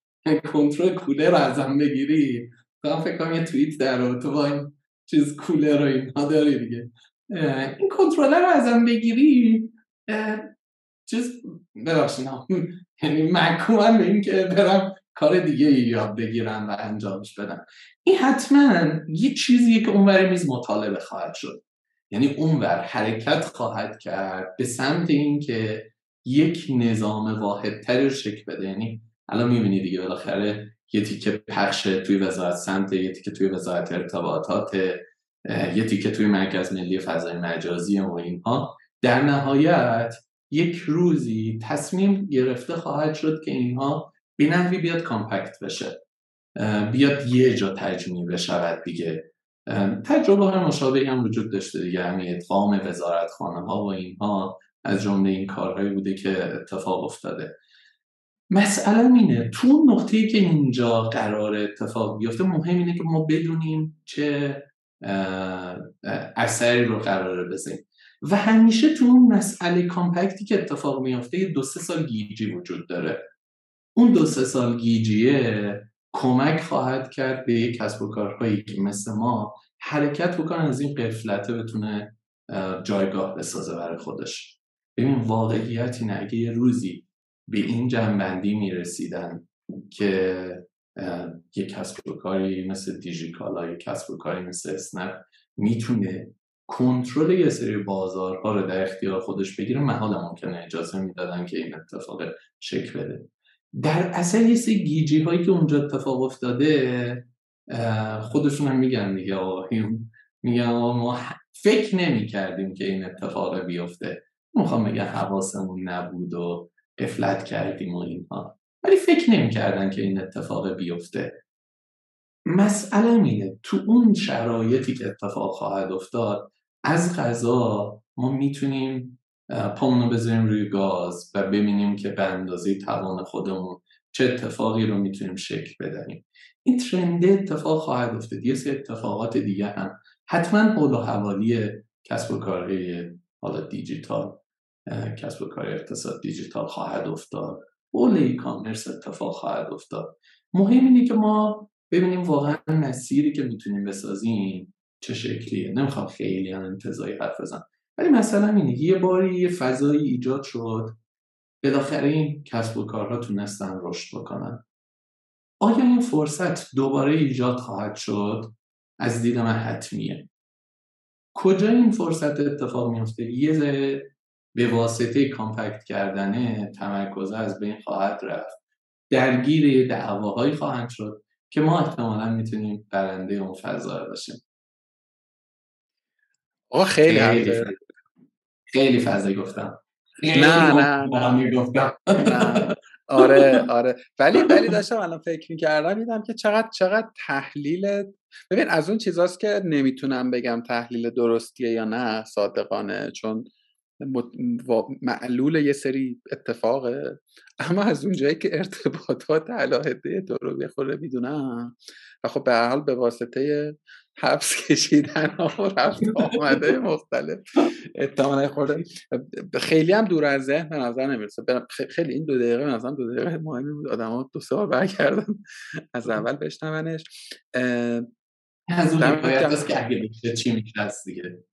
کنترل کولر رو ازم بگیری. تو فکر کنم یه توییت در تو با این چیز کولر رو اینها داری دیگه. این کنترلر رو ازم بگیری چیز ببخشید یعنی محکومم به این که برم کار دیگه یاد بگیرم و انجامش بدم. این حتما یه چیزیه که اونور میز مطالبه خواهد شد. یعنی اونور حرکت خواهد کرد به سمت اینکه یک نظام واحدتری رو شکل بده. یعنی الان می‌بینی دیگه بالاخره یه تیکه پخش توی وزارت سمت یه تیکه توی وزارت ارتباطات یه تیکه توی مرکز ملی فضای مجازی و اینها. در نهایت یک روزی تصمیم گرفته خواهد شد که اینها به نحوی بیاد کامپکت بشه. بیاد یه جا تجمیع بشود دیگه. تجربه های مشابهی هم وجود داشته دیگه. همین ادغام وزارت خانه ها و اینها. از جمله این کارهایی بوده که اتفاق افتاده. مسئله اینه تو نقطه‌ای که اینجا قرار اتفاق بیفته مهم اینه که ما بدونیم چه اثری رو قراره بزنیم و همیشه تو اون مسئله کامپکتی که اتفاق میافته یه دو سه سال گیجی وجود داره. اون دو سه سال گیجیه کمک خواهد کرد به یک کسب و کارهایی که مثل ما حرکت بکنن از این قفلته بتونه جایگاه بسازه برای خودش. ببین واقعیت اینه اگه یه روزی به این جنبندی می‌رسیدن که یک کسب و کاری مثل دیجیکالا یک کسب و کاری مثل اسنپ می‌تونه کنترل یه سری بازارها رو در اختیار خودش بگیره محال ممکنه اجازه می‌دادن که این اتفاق شکل بده. در اصل یه سری گیجی هایی که اونجا اتفاق افتاده خودشون هم میگن دیگه میگن ما فکر نمی کردیم که این اتفاق بیفته. می‌خوام بگم حواسمون نبود و قفلت کردیم و اینها. ولی فکر نمی‌کردن که این اتفاق بیفته. مسئله اینه تو اون شرایطی که اتفاق خواهد افتاد از غذا ما می‌تونیم پامونو بذاریم روی گاز و ببینیم که به اندازه توان خودمون چه اتفاقی رو می‌تونیم شکل بدهیم. این ترند اتفاق خواهد افتاد. یه سری اتفاقات دیگه هم. حتما حول و حوالی کسب و کاری حالا دیجیتال کسب و کار اقتصاد دیجیتال خواهد افتاد. حول ای کامرس اتفاق خواهد افتاد. مهم اینه که ما ببینیم واقعا مسیری که می‌تونیم بسازیم چه شکلیه. نمی‌خوام خیلی انتظایی حرف بزنم. ولی مثلا اینه یه باری یه فضایی ایجاد شد. بالاخره این کسب و کارها تونستن رشد بکنن. آیا این فرصت دوباره ایجاد خواهد شد؟ از دید من حتمیه. کجا این فرصت اتفاق میفته یه به واسطه کامپکت کردن تمرکز از بین خواهد رفت. درگیر دعواهایی خواهند شد که ما احتمالا می‌تونیم برنده اون فضا باشیم. آقا خیلی خیلی, خیلی فضایی گفتم. نه نه نه. آره آره. ولی ولی داشتم الان فکر می‌کردم دیدم که چقدر چقدر تحلیل ببین از اون چیزاست که نمی‌تونم بگم تحلیل درستیه یا نه صادقانه چون معلول یه سری اتفاقه. اما از اونجایی که ارتباطات علاهده تو رو بخوره می‌دونم و خب به حال به واسطه حبس کشیدن و رفت آمده مختلف. اتمانه خورده. خیلی هم دور از ذهن نظر نمی‌رسه. خیلی این دو دقیقه به دو دقیقه مهمی بود. آدم ها دو سال برگردن. از اول بشنونش. از اون حکایت که اگه چی میشه دیگه.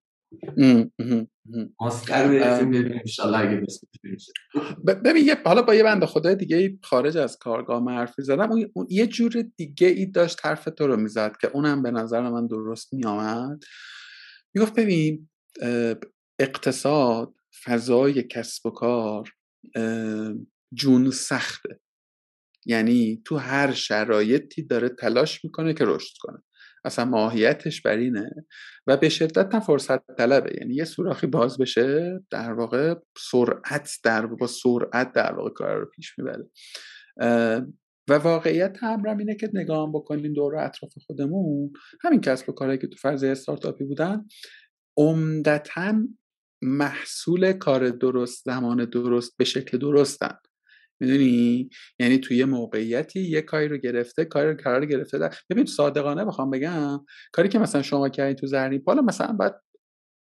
ببین حالا با یه بند خدای دیگه خارج از کارگاه معرفی زدم اون یه جور دیگه ای داشت حرف تو رو می‌زد که اونم به نظر من درست میآمد. می‌گفت ببین اقتصاد فضای کسب و کار جون سخته. یعنی تو هر شرایطی داره تلاش می‌کنه که رشد کنه. اصلا ماهیتش بر اینه. و به شدت هم فرصت طلبه. یعنی یه سوراخی باز بشه در واقع سرعت در با سرعت در واقع کار رو پیش می‌بره. و واقعیت هم اینه که نگاه بکنیم دور اطراف خودمون. همین کسب و کارهایی که تو فرض استارتاپی بودن عمدتا محصول کار درست زمان درست به شکل درستن. می‌دونی؟ یعنی توی موقعیتی یه کاری رو گرفته کاری رو قرار گرفته. در ببین صادقانه بخوام بگم کاری که مثلا شما کردین تو زرین پال مثلا بعد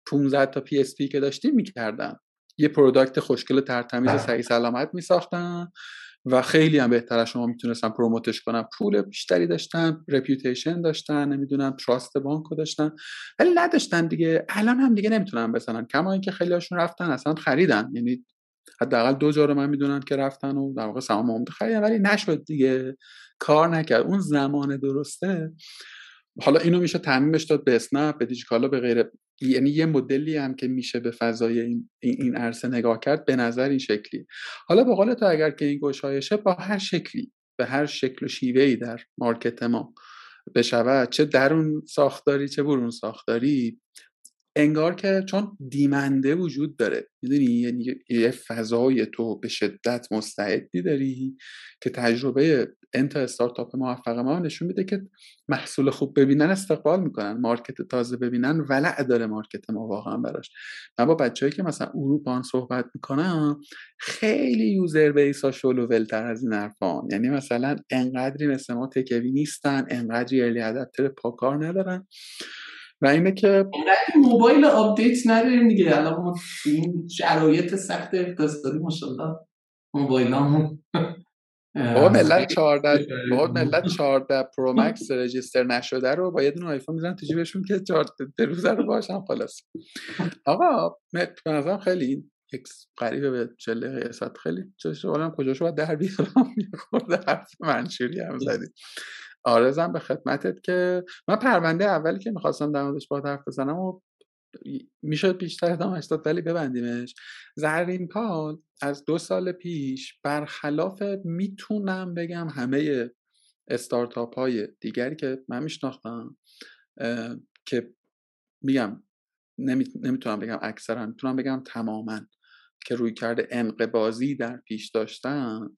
15 تا PSP که داشتیم می‌کردن یه product خوشگل تر تمیز بله. سعی سلامت میساختن و خیلی هم بهتر از شما می‌تونستن promote ش کنن پول بیشتری داشتن reputation داشتن نمی‌دونم trust بانک داشتن ولی نداشتن دیگه. الان هم دیگه نمی‌تونن بزنن کما اینکه خیلی هاشون رفتن اصلا خریدن. یعنی حداقل دو جا رو من می‌دونم که رفتن و در واقع سهام عمده خریدن ولی نشد دیگه. کار نکرد. اون زمان درسته. حالا اینو میشه تعمیمش داد به اسنپ به دیجیکالا به غیره. یعنی یه مدلی هم که میشه به فضای این, این عرصه نگاه کرد به نظر این شکلی. حالا به قول تو اگر که این گشایشه با هر شکلی به هر شکل و شیوهی در مارکت ما بشود چه درون ساختاری چه برون ساختاری انگار که چون demand ه وجود داره. می‌دونی؟ یعنی یه فضای تو به شدت مستعدی داری که تجربه اند استارتاپ موفق ما نشون میده که محصول خوب ببینن استقبال می‌کنن. market تازه ببینن ولع داره market ما واقعا براش. من با بچههایی که مثلا اروپا صحبت می‌کنم خیلی user base ها شلو ولتر از این حرفان یعنی مثلا انقدری مثل ما techy نیستن انقدری early adopter پاکار ندارن. و اینه که موبایل آپدیت نداریم دیگه. الان ما این شرایط سخت اقتصادی ماشاءالله موبایلامون. بابا ملت 14 بابا ملت 14 پرو مکس رجیستر نشده رو با یه دونه آیفون می‌زنن تو جیبشون که 14 روزه رو باشن خلاص. آقا به نظرم خیلی یک قریبه به 40 دقیقه خیلی چه کجاشو باید در بیارم؟ خورده حرف منشوری هم زدی. آرزم به خدمتت که من پرونده اولی که می‌خواستم در موردش با حرف بزنم و می‌شد بیشتر ادامهش داد ولی ببندیمش. زرین پال از دو سال پیش برخلاف می‌تونم بگم همه استارتاپ های دیگری که من میشناختم که میگم نمی‌تونم بگم اکثرا می‌تونم بگم تماما که روی کرده انقبازی در پیش داشتن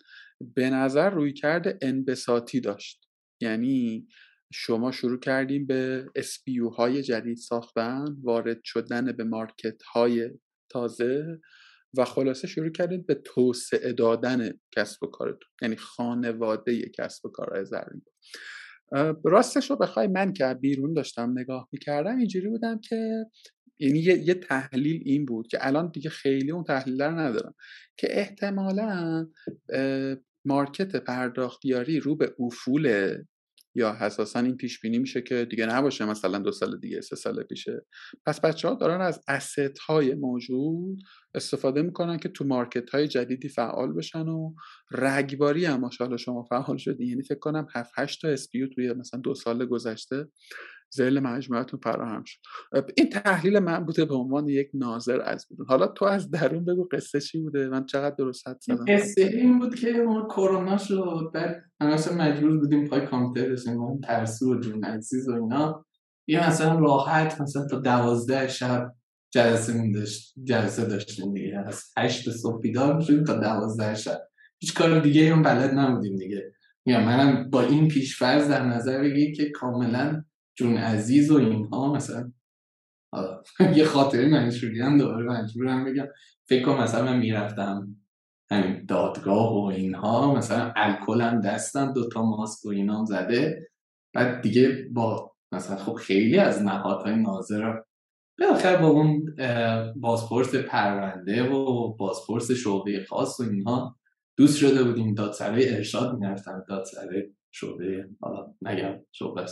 به نظر روی کرده انبساطی داشت. یعنی شما شروع کردیم به اسپیو های جدید ساختن وارد شدن به مارکت های تازه و خلاصه شروع کردید به توسعه دادن کسب و کارتون یعنی خانواده کسب و کارهای زرین. راستش رو بخوای من که بیرون داشتم نگاه می‌کردم اینجوری بودم که یعنی یه،, تحلیل این بود که الان دیگه خیلی اون تحلیل رو ندارم که احتمالا مارکت پرداختیاری رو به افوله یا احساسا این پیش بینی میشه که دیگه نباشه مثلا دو سال دیگه سه سال پیشه. پس بچه ها دارن از asset های موجود استفاده می‌کنن که تو market های جدیدی فعال بشن و رگباری هم ماشاءالله شما فعال شدی یعنی فکر کنم 7 8 تا SPV توی مثلا دو سال گذشته زیر مجموعتون فراهم شد. این تحلیل من بوده به عنوان یک ناظر از بیرون. حالا تو از درون بگو قصه چی بوده؟ من چقدر درست حد زدم؟ قصه این بود که ما کرونا شد بعد همه مجبور بودیم پای کامپیوتر بشیم ترسو و جون عزیز و اینا. یه مثلا راحت مثلا تا دوازده شب جلسه میداشت جلسه داشتیم دیگه. از هشت صبح بیدار می‌شدیم تا دوازده شب. هیچ کار دیگه هم بلد نبودیم دیگه. یا منم با این پیشفرض در نظر بگی که کاملا جون عزیز و اینها مثلا. یه خاطره منشوری هم دوباره مجبورم بگم. فکر کنم مثلا من می‌رفتم همین دادگاه و اینها مثلا الکلم دستم دوتا ماسک و اینا زده. بعد دیگه با مثلا خب خیلی از نهادهای ناظر بالاخره با اون بازپرس پرونده و بازپرس شعبه خاص و اینها دوست شده بودیم. دادسرای ارشاد می‌رفتم. دادسرای شعبه حالا نگم شعبه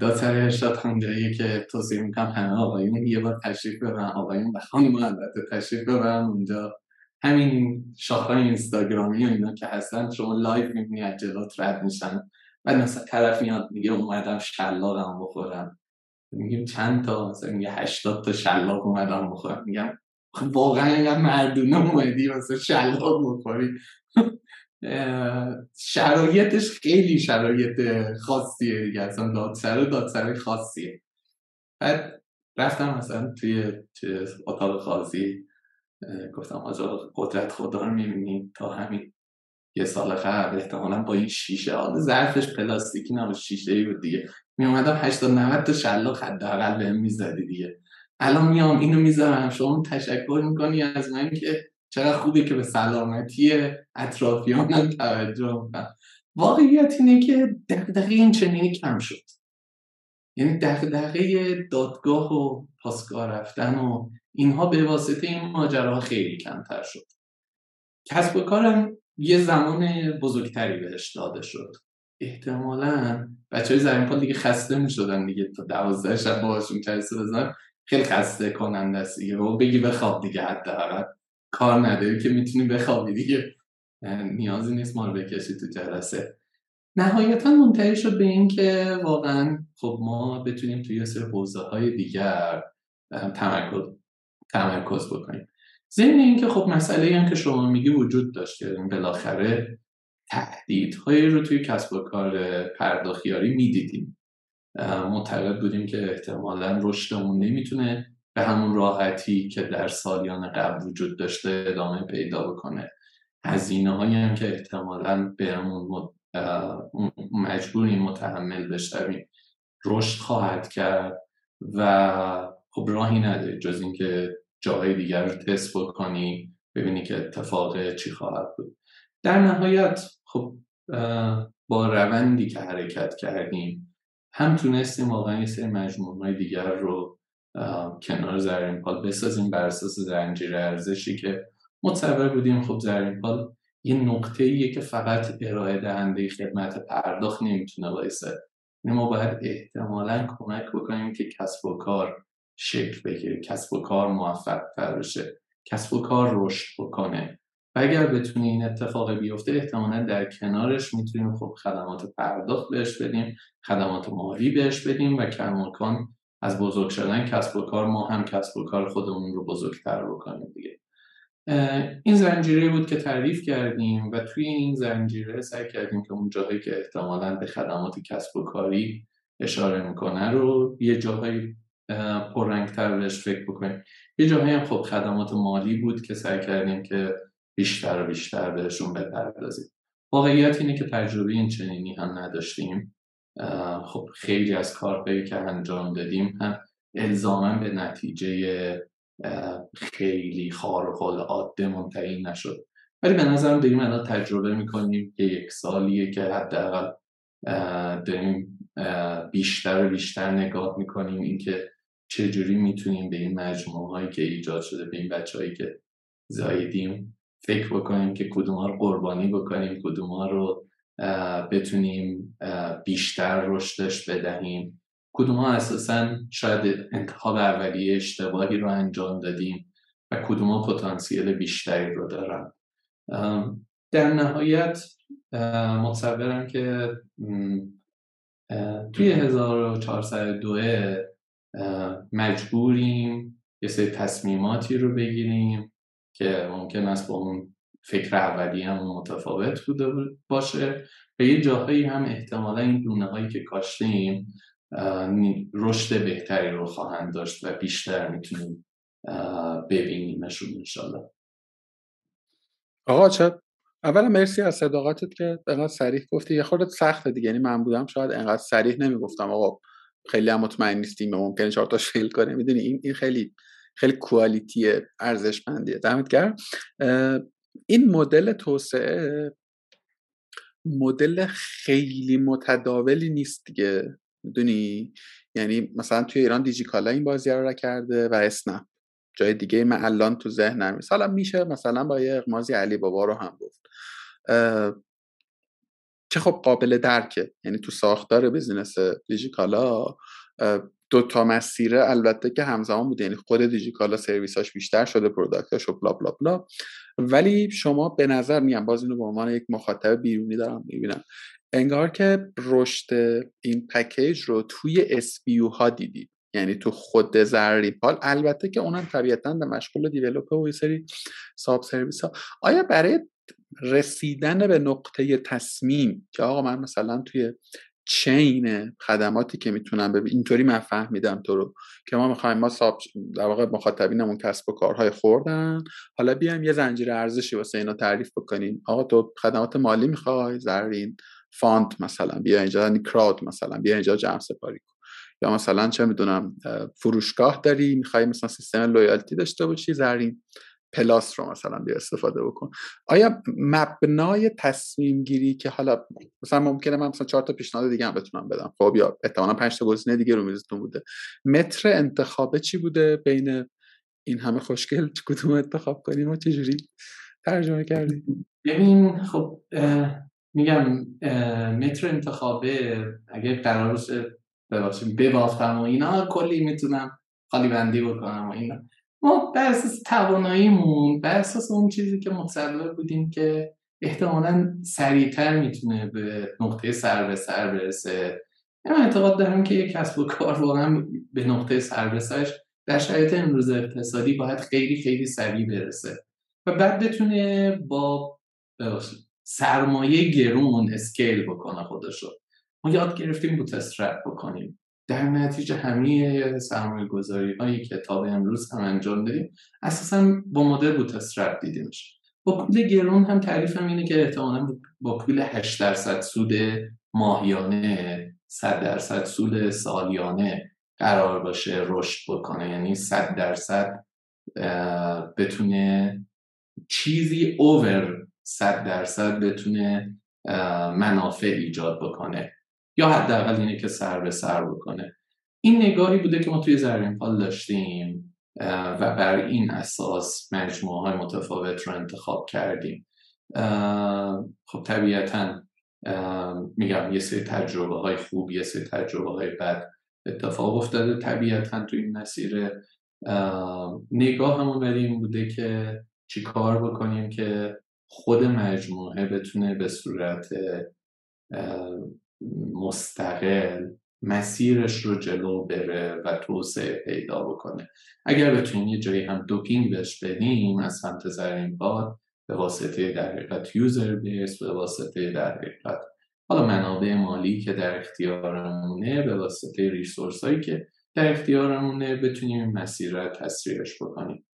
دادسرای ارشاد هم جاییه که توصیه می‌کنم همه آقایون یه بار تشریف ببرن. آقایون و خانم البته تشریف ببرن. اونجا همین شاخهای اینستاگرامی و اینا که هستن شما live می‌بینی از جلوت رد میشن. و مثلا طرف میاد میگه اومدم شلاقم بخورم. میگیم چند تا؟ مثلا میگه 80 تا شلاق اومدم بخورم. میگم واقعا اینقدر مردونه اومدی مثلا شلاق بخوری. شرایطش خیلی شرایط خاصیه دیگه. اصلا دادسر دادسر خاصیه. بعد رفتم مثلا توی اتاق خاصی گفتم آجا قدرت خدا رو می‌بینیم تا همین یه سال قبل. احتمالا با این شیشه حالا ظرفش پلاستیکی نبود شیشه ای بود دیگه. می اومدم 80 90 تا شلاق حداقل بهم می‌زدی دیگه. الان میام اینو می‌ذارم. شما تشکر می‌کنی از من که چقدر خوبه که به سلامتی اطرافیانم توجه می‌کنم. واقعیت اینه که دقدقه این چنینی کم شد. یعنی دقدقه دادگاه و پاسگاه رفتن و اینها به واسطه این ماجراها خیلی کمتر شد. کسب و کارم یه زمان بزرگتری بهش داده شد. احتمالا بچه های پال دیگه خسته می شدن دیگه تا دوازده شب باشون جلسه بزنن. خیلی خسته کننده است دیگه. بگی بخواب دیگه حداقل. کار نداری که می‌تونی بخوابی دیگه. نیازی نیست ما رو بکشی تو جلسه. نهایتا منتهی شد به این که واقعا خب ما بتونیم توی سر حوزه های دیگر تمرکز تمرکز بکنیم. ضمن اینکه خب مسئله هم که شما میگی وجود داشت که بالاخره تهدیدهایی رو توی کسب و کار پرداخیاری می‌دیدیم. معتقد بودیم که احتمالا رشدمون نمی‌تونه به همون راحتی که در سالیان قبل وجود داشته ادامه پیدا بکنه. هزینه هایی هم که احتمالا بهمون مجبوریم متحمل بشویم رشد خواهد کرد و خب راهی نداره جز اینکه جاهای دیگر رو تست بکنی ببینی که اتفاق چی خواهد بود. در نهایت خب با روندی که حرکت کردیم هم تونستیم واقعا یه سری مجموعه دیگر رو کنار زرین پال بسازیم بر اساس زنجیره ارزشی که متصور بودیم. خب زرین پال یه نقطه ایه که فقط ارائه دهنده خدمت پرداخت نمی‌تونه بایسته یعنی ما باید احتمالا کمک بکنیم که کسب و کار شکل بگیره کسب و کار موفق تر بشه کسب و کار رشد بکنه. و اگر بتونی این اتفاق بیفته احتمالا در کنارش می‌تونیم خب خدمات پرداخت بهش بدیم خدمات مالی بهش بدیم و کماکان از بزرگ شدن کسب و کار ما هم کسب و کار خودمون رو بزرگتر بکنیم دیگه. این زنجیره بود که تعریف کردیم و توی این زنجیره سعی کردیم که اون جاهایی که احتمالا به خدمات کسب و کاری اشاره می‌کنه رو یه جاهایی پررنگتر بهش فکر بکنیم. یه جاهایی هم خب خدمات مالی بود که سعی کردیم که بیشتر و بیشتر بهشون بپردازیم. واقعیت اینه که تجربه این چنینی هم نداشتیم. خب خیلی از کارهایی که انجام دادیم. هم الزاما به نتیجه خیلی خارق العاده منتهی نشد. ولی به نظرم داریم الان تجربه می‌کنیم که یک سالیه که حداقل داریم بیشتر و بیشتر نگاه می‌کنیم اینکه چجوری می‌تونیم به این مجموعه هایی که ایجاد شده به این بچه هایی که زایدیم فکر بکنیم که کدوم رو قربانی بکنیم کدوم رو بتونیم بیشتر رشدش بدهیم. کدوم ها اساسا شاید انتخاب اولیه اشتباهی رو انجام دادیم و کدوم پتانسیل بیشتری رو دارن. در نهایت متصورم که توی 1402 مجبوریم یه سری تصمیماتی رو بگیریم که ممکن است با اون فکر اولی هم متفاوت بوده باشه. و یه جاهایی هم احتمالا این دونه هایی که کاشتیم رشد بهتری رو خواهند داشت و بیشتر می‌تونیم ببینیمشون انشالله. آقا چه اولا مرسی از صداقتت که انقدر سریح گفتی. یه خورده سخته دیگه. یعنی من بودم شاید انقدر سریح نمی‌گفتم. آقا خیلی هم مطمئن نیستیم ممکنه چهار تاش فیل کنه می‌دونی این این خیلی خیلی کوالیتی ارزشمندیه. دمت گرم. این مدل توسعه مدل خیلی متداولی نیست دیگه می‌دونی؟ یعنی مثلا توی ایران دیجیکالا این بازی رو کرده و اسنپ. جای دیگه من الان تو ذهنم حالا میشه مثلا با یه اغماضی علی بابا رو هم گفت. که خب قابل درکه. یعنی تو ساختار business دیجیکالا دو تا مسیره البته که همزمان بوده یعنی خود دیجیکالا سرویساش بیشتر شده product اش و bla bla bla. ولی شما به نظر میگم باز اینو به عنوان یک مخاطب بیرونی دارم می‌بینم. انگار که رشد این پکیج رو توی SPV ها دیدید. یعنی تو خود زرین‌پال البته که اونم طبیعتا به مشغول develop و سری sub service ها آیا برای رسیدن به نقطه تصمیم که آقا من مثلا توی chain خدماتی که می‌تونم ببین اینطوری من فهمیدم تو رو که ما می‌خوایم ما sub در واقع مخاطبینمون کسب و کارهای خردن. حالا بیایم یه زنجیره ارزشی واسه اینا تعریف بکنیم. آقا تو خدمات مالی می‌خوای؟ زرین. fund مثلا بیا اینجا. یعنی crowd مثلا. بیا اینجا جمع سپاری کن. یا مثلا چه می‌دونم فروشگاه داری می‌خوای مثلا سیستم لویالتی داشته باشی زرین. پلاس رو مثلا بیا استفاده بکن. آیا مبنای تصمیم گیری که حالا مثلا ممکنه من مثلا چهار تا پیشنهاد دیگه هم بتونم بدم. خب یا احتمالا پنج تا گزینه دیگه رو میزتون بوده. متر انتخابه چی بوده بین این همه خوشگل کدوم انتخاب کنیم و چجوری ترجمه کردیم؟ ببین خب میگم متر انتخابه اگه قرار ببخشید ببافتم و اینا کلی می‌تونم خالی بندی بکنم و اینا. ما بر اساس تواناییمون بر اساس اون چیزی که متصور بودیم که احتمالا سریعتر می‌تونه به نقطه سر به سر برسه. من اعتقاد دارم که یک کسب و کار واقعا به نقطه سر برسش در شرایط امروز اقتصادی باید خیلی خیلی سریع برسه و بعد بتونه با سرمایه گرون اسکیل بکنه خودشو. ما یاد گرفتیم بوتسترپ بکنیم. در نتیجه همه سرمایه گذاری هایی که تا به امروز هم انجام داریم اساسا با مدل بوتسترپ دیدیمش. با پول گرون هم تعریفم اینه که احتمالا با پول 8 درصد سود ماهیانه 100 درصد سود سالیانه قرار باشه رشد بکنه. یعنی 100 درصد بتونه چیزی اوور 100 درصد بتونه منافع ایجاد بکنه. یا حداقل اینه که سر به سر بکنه. این نگاهی بوده که ما توی زرین پال داشتیم و بر این اساس مجموعه های متفاوت رو انتخاب کردیم. خب طبیعتا میگم یه سری تجربه های خوب یه سری تجربه های بد اتفاق افتاده طبیعتا توی این مسیر. نگاه همون این بوده که چی کار بکنیم که خود مجموعه بتونه به صورت مستقل مسیرش رو جلو بره و توسعه پیدا بکنه. اگر بتونیم یه جایی هم دوپینگ بهش بدیم از سمت زرین باد به واسطه در حقیقت یوزر بیس به واسطه در حقیقت حالا منابع مالی که در اختیارمونه به واسطه ریسورس هایی که در اختیارمونه بتونیم مسیر رو تسریعش بکنیم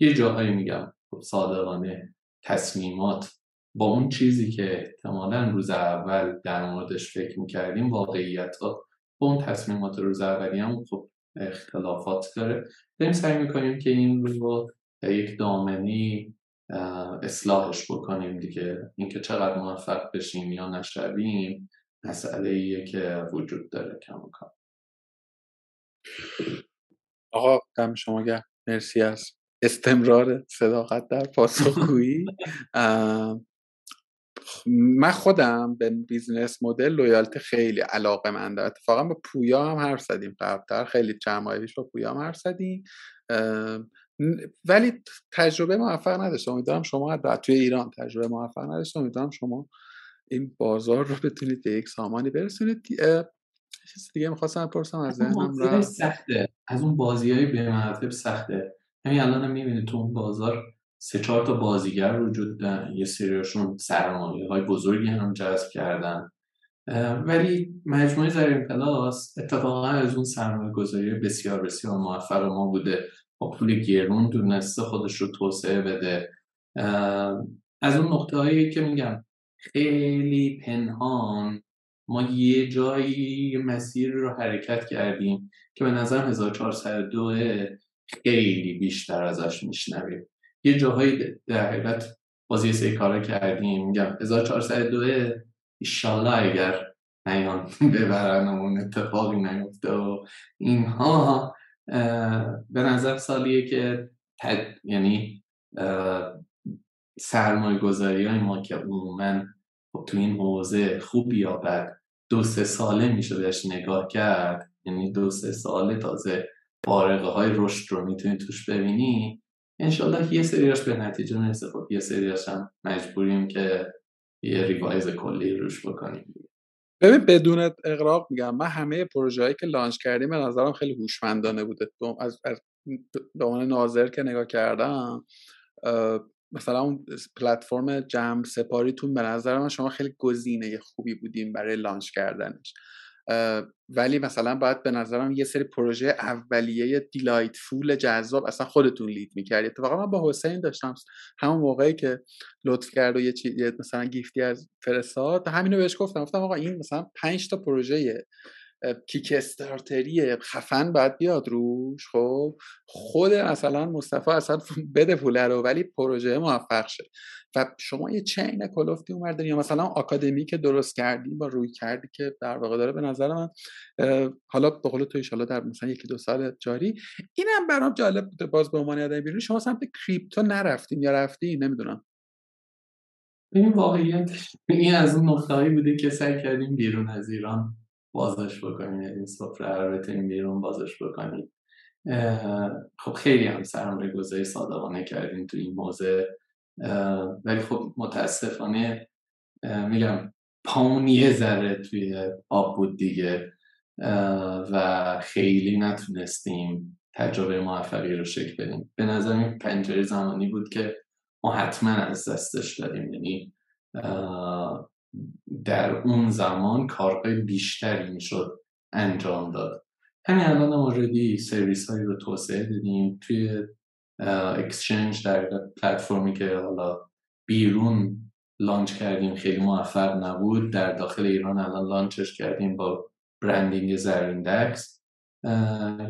یه جاهایی میگم صادقانه تصمیمات با اون چیزی که احتمالا روز اول در موردش فکر می‌کردیم واقعیت ها با اون تصمیمات روز اولی هم خب اختلافات داره. داریم سعی می‌کنیم که این رو یک دامنی اصلاحش بکنیم دیگه. اینکه چقدر موفق بشیم یا نشویم مسئله ایه که وجود داره کم کم آقا دم شما گرم. مرسی از استمرار صداقت در پاسخگویی. من خودم به business model loyalty خیلی علاقه مندم اتفاقا با پویا هم حرف زدیم قبلتر. خیلی چند با پویا هم حرف زدیم. ولی تجربه موفق نداشتم امیدوارم شما توی ایران تجربه موفق نداشتم امیدوارم شما این بازار رو بتونید به یک سامانی برسونید. چیز دیگه می‌خواستم بپرسم از ذهنم سخته. از اون بازی های به مراتب سخته. همین الان می‌بینید تو اون بازار سه چهار تا بازیگر وجود دارن. یه سریاشون سرمایه های بزرگی هم جذب کردن. ولی مجموعه زرین پلاس اتفاقا از اون سرمایه گذاری بسیار بسیار موفق ما بوده. با پول گرون دونسته خودش رو توسعه بده. از اون نقطه هایی که میگم خیلی پنهان ما یه جایی مسیر رو حرکت کردیم که به نظر 1402 خیلی بیشتر ازش میشنویم. یه جاهایی در حقیقت بازی سه کارا کردیم. میگم 1402 ایشالله اگر نیان ببرن اون اتفاقی نیفته و اینها به نظر سالیه که تد... یعنی سرمایه گذاری های ما که عموما خب تو این حوزه خوب یا بد دو سه ساله میشه بهش نگاه کرد. یعنی دو سه ساله تازه بارقه های رشد رو می‌تونی توش ببینی. انشالله یه سریاش به نتیجه می‌رسه. خب یه سریاش هم مجبوریم که یه ریوایز کلی روش بکنیم. ببین بدون اقراق میگم. من همه پروژه هایی که لانچ کردیم به نظرم خیلی هوشمندانه بوده. از, به عنوان ناظر که نگاه کردم مثلا اون پلتفرم جمع سپاریتون به نظر من شما خیلی گزینه خوبی بودین برای launch کردنش. ولی مثلا باید به نظرم یه سری پروژه اولیه delightful جذاب اصلا خودتون lead می‌کردی. اتفاقا من با حسین داشتم همون موقعی که لطف کرد و یه چیز مثلا gift ی از فرستاد همینو بهش گفتم. گفتم آقا این مثلا 5 تا پروژه کیک استارتری خفن باید بیاد روش خب؟ خود مثلا مصطفی اصلا بده پوله رو ولی پروژه موفق شه. و شما یه چین کلوفتی اومدن یا مثلا آکادمی که درست کردی با روی کردی که در واقع داره به نظر من حالا به قول تو ایشالا در مثلا یکی دو سال جاری. اینم برام جالب بوده باز به عنوان آدم بیرون شما سمت کریپتو نرفتیم یا رفتی نمی‌دونم. این واقعیت این از اون نقطه‌ای بوده که سعی کردیم بیرون از ایران بازش بکنیم یعنی سفره رو بتونیم بیرون بازش بکنیم خب خیلی هم سرمایه گذاری صادقانه کردیم تو این موضع. ولی خب متاسفانه میگم پاون یه ذره توی آب بود دیگه. و خیلی نتونستیم تجربه موفقی رو شکل بدیم. به نظر این پنجره زمانی بود که ما حتما از دستش دادیم. یعنی در اون زمان کارهای بیشتری می‌شد انجام داد. همین الان already سرویس هایی رو توسعه دادیم. توی exchange در پلتفرمی که حالا بیرون launch کردیم خیلی موفق نبود. در داخل ایران الان launch ش کردیم با branding زریندکس.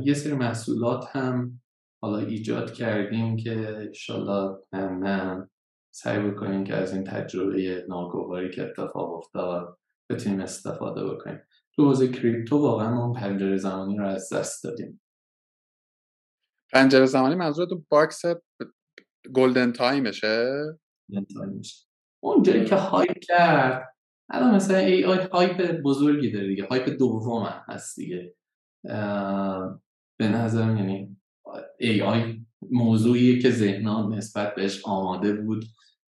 یه سری محصولات هم حالا ایجاد کردیم که انشالله سعی بکنیم که از این تجربه ناگواری که اتفاق افتاد بتونیم استفاده بکنیم. تو حوزه کریپتو واقعا ما پنجره زمانی رو از دست دادیم. پنجره زمانی منظور تو باکس golden time شه؟ اون جایی که hype کرد الان مثلا ای آی هایپ بزرگی داره دیگه hype دوم هست دیگه. به نظرم یعنی AI موضوعیه که ذهنا نسبت بهش آماده بود.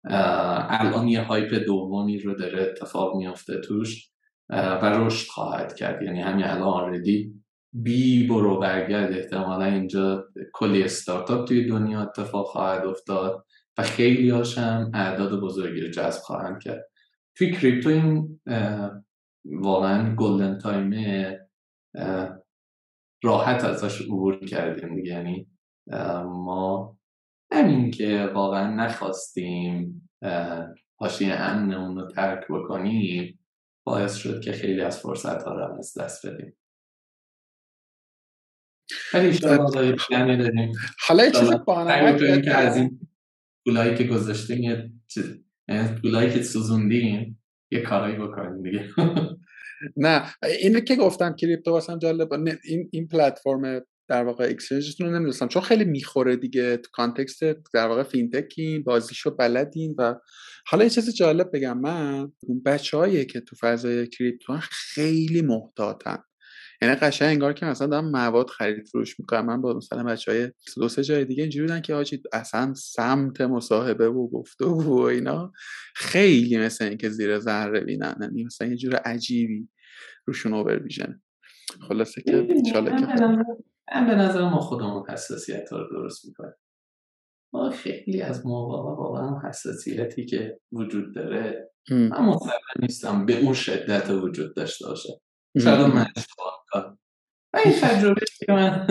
الان یه hype دومی رو داره اتفاق میافته توش و رشد خواهد کرد. یعنی همین الان already بی برو برگرد. احتمالا اینجا کلی استارتاپ توی دنیا اتفاق خواهد افتاد و خیلی هم اعداد بزرگی رو جذب خواهند کرد. توی کریپتو این واقعا گلدن تایمه راحت ازش عبور کردیم دیگه. یعنی ما همین که واقعا نخواستیم حاشیه امنمون رو ترک بکنیم باعث شد که خیلی از فرصت ها رو از دست بدیم. حالا چیزی با از این پولایی که گذاشتیم یه یعنی پولایی که سوزوندیم یه کارایی بکنیم دیگه. نه اینو که گفتم کریپتو واسم جالب این این پلتفرم در واقع exchange تون رو نمی‌دونستم. چون خیلی می‌خوره دیگه. تو context در واقع فینتکین بازیشو بلدین و حالا یه چیز جالب بگم من. اون بچه که تو فضای کریپتو خیلی محتاطن. یعنی قشنگ انگار که مثلا دارم مواد خرید فروش می‌کنم من با مثلا بچه های دو سه جای دیگه اینجوری بودن که آجی اصلا سمت مصاحبه و گفته و اینا خیلی مثل اینکه زیر ذره بینن. یعنی مثلا یه جور عجیبی روشون اوور ویژن. خلاصه که انشالله که من به نظر ما خودمون حساسیت رو درست می‌کنیم. ما خیلی از موقع واقعا حساسیتی که وجود داره من مطمئن نیستم به اون شدت وجود داشته باشه. شاید من اشتباه و این تجربه که من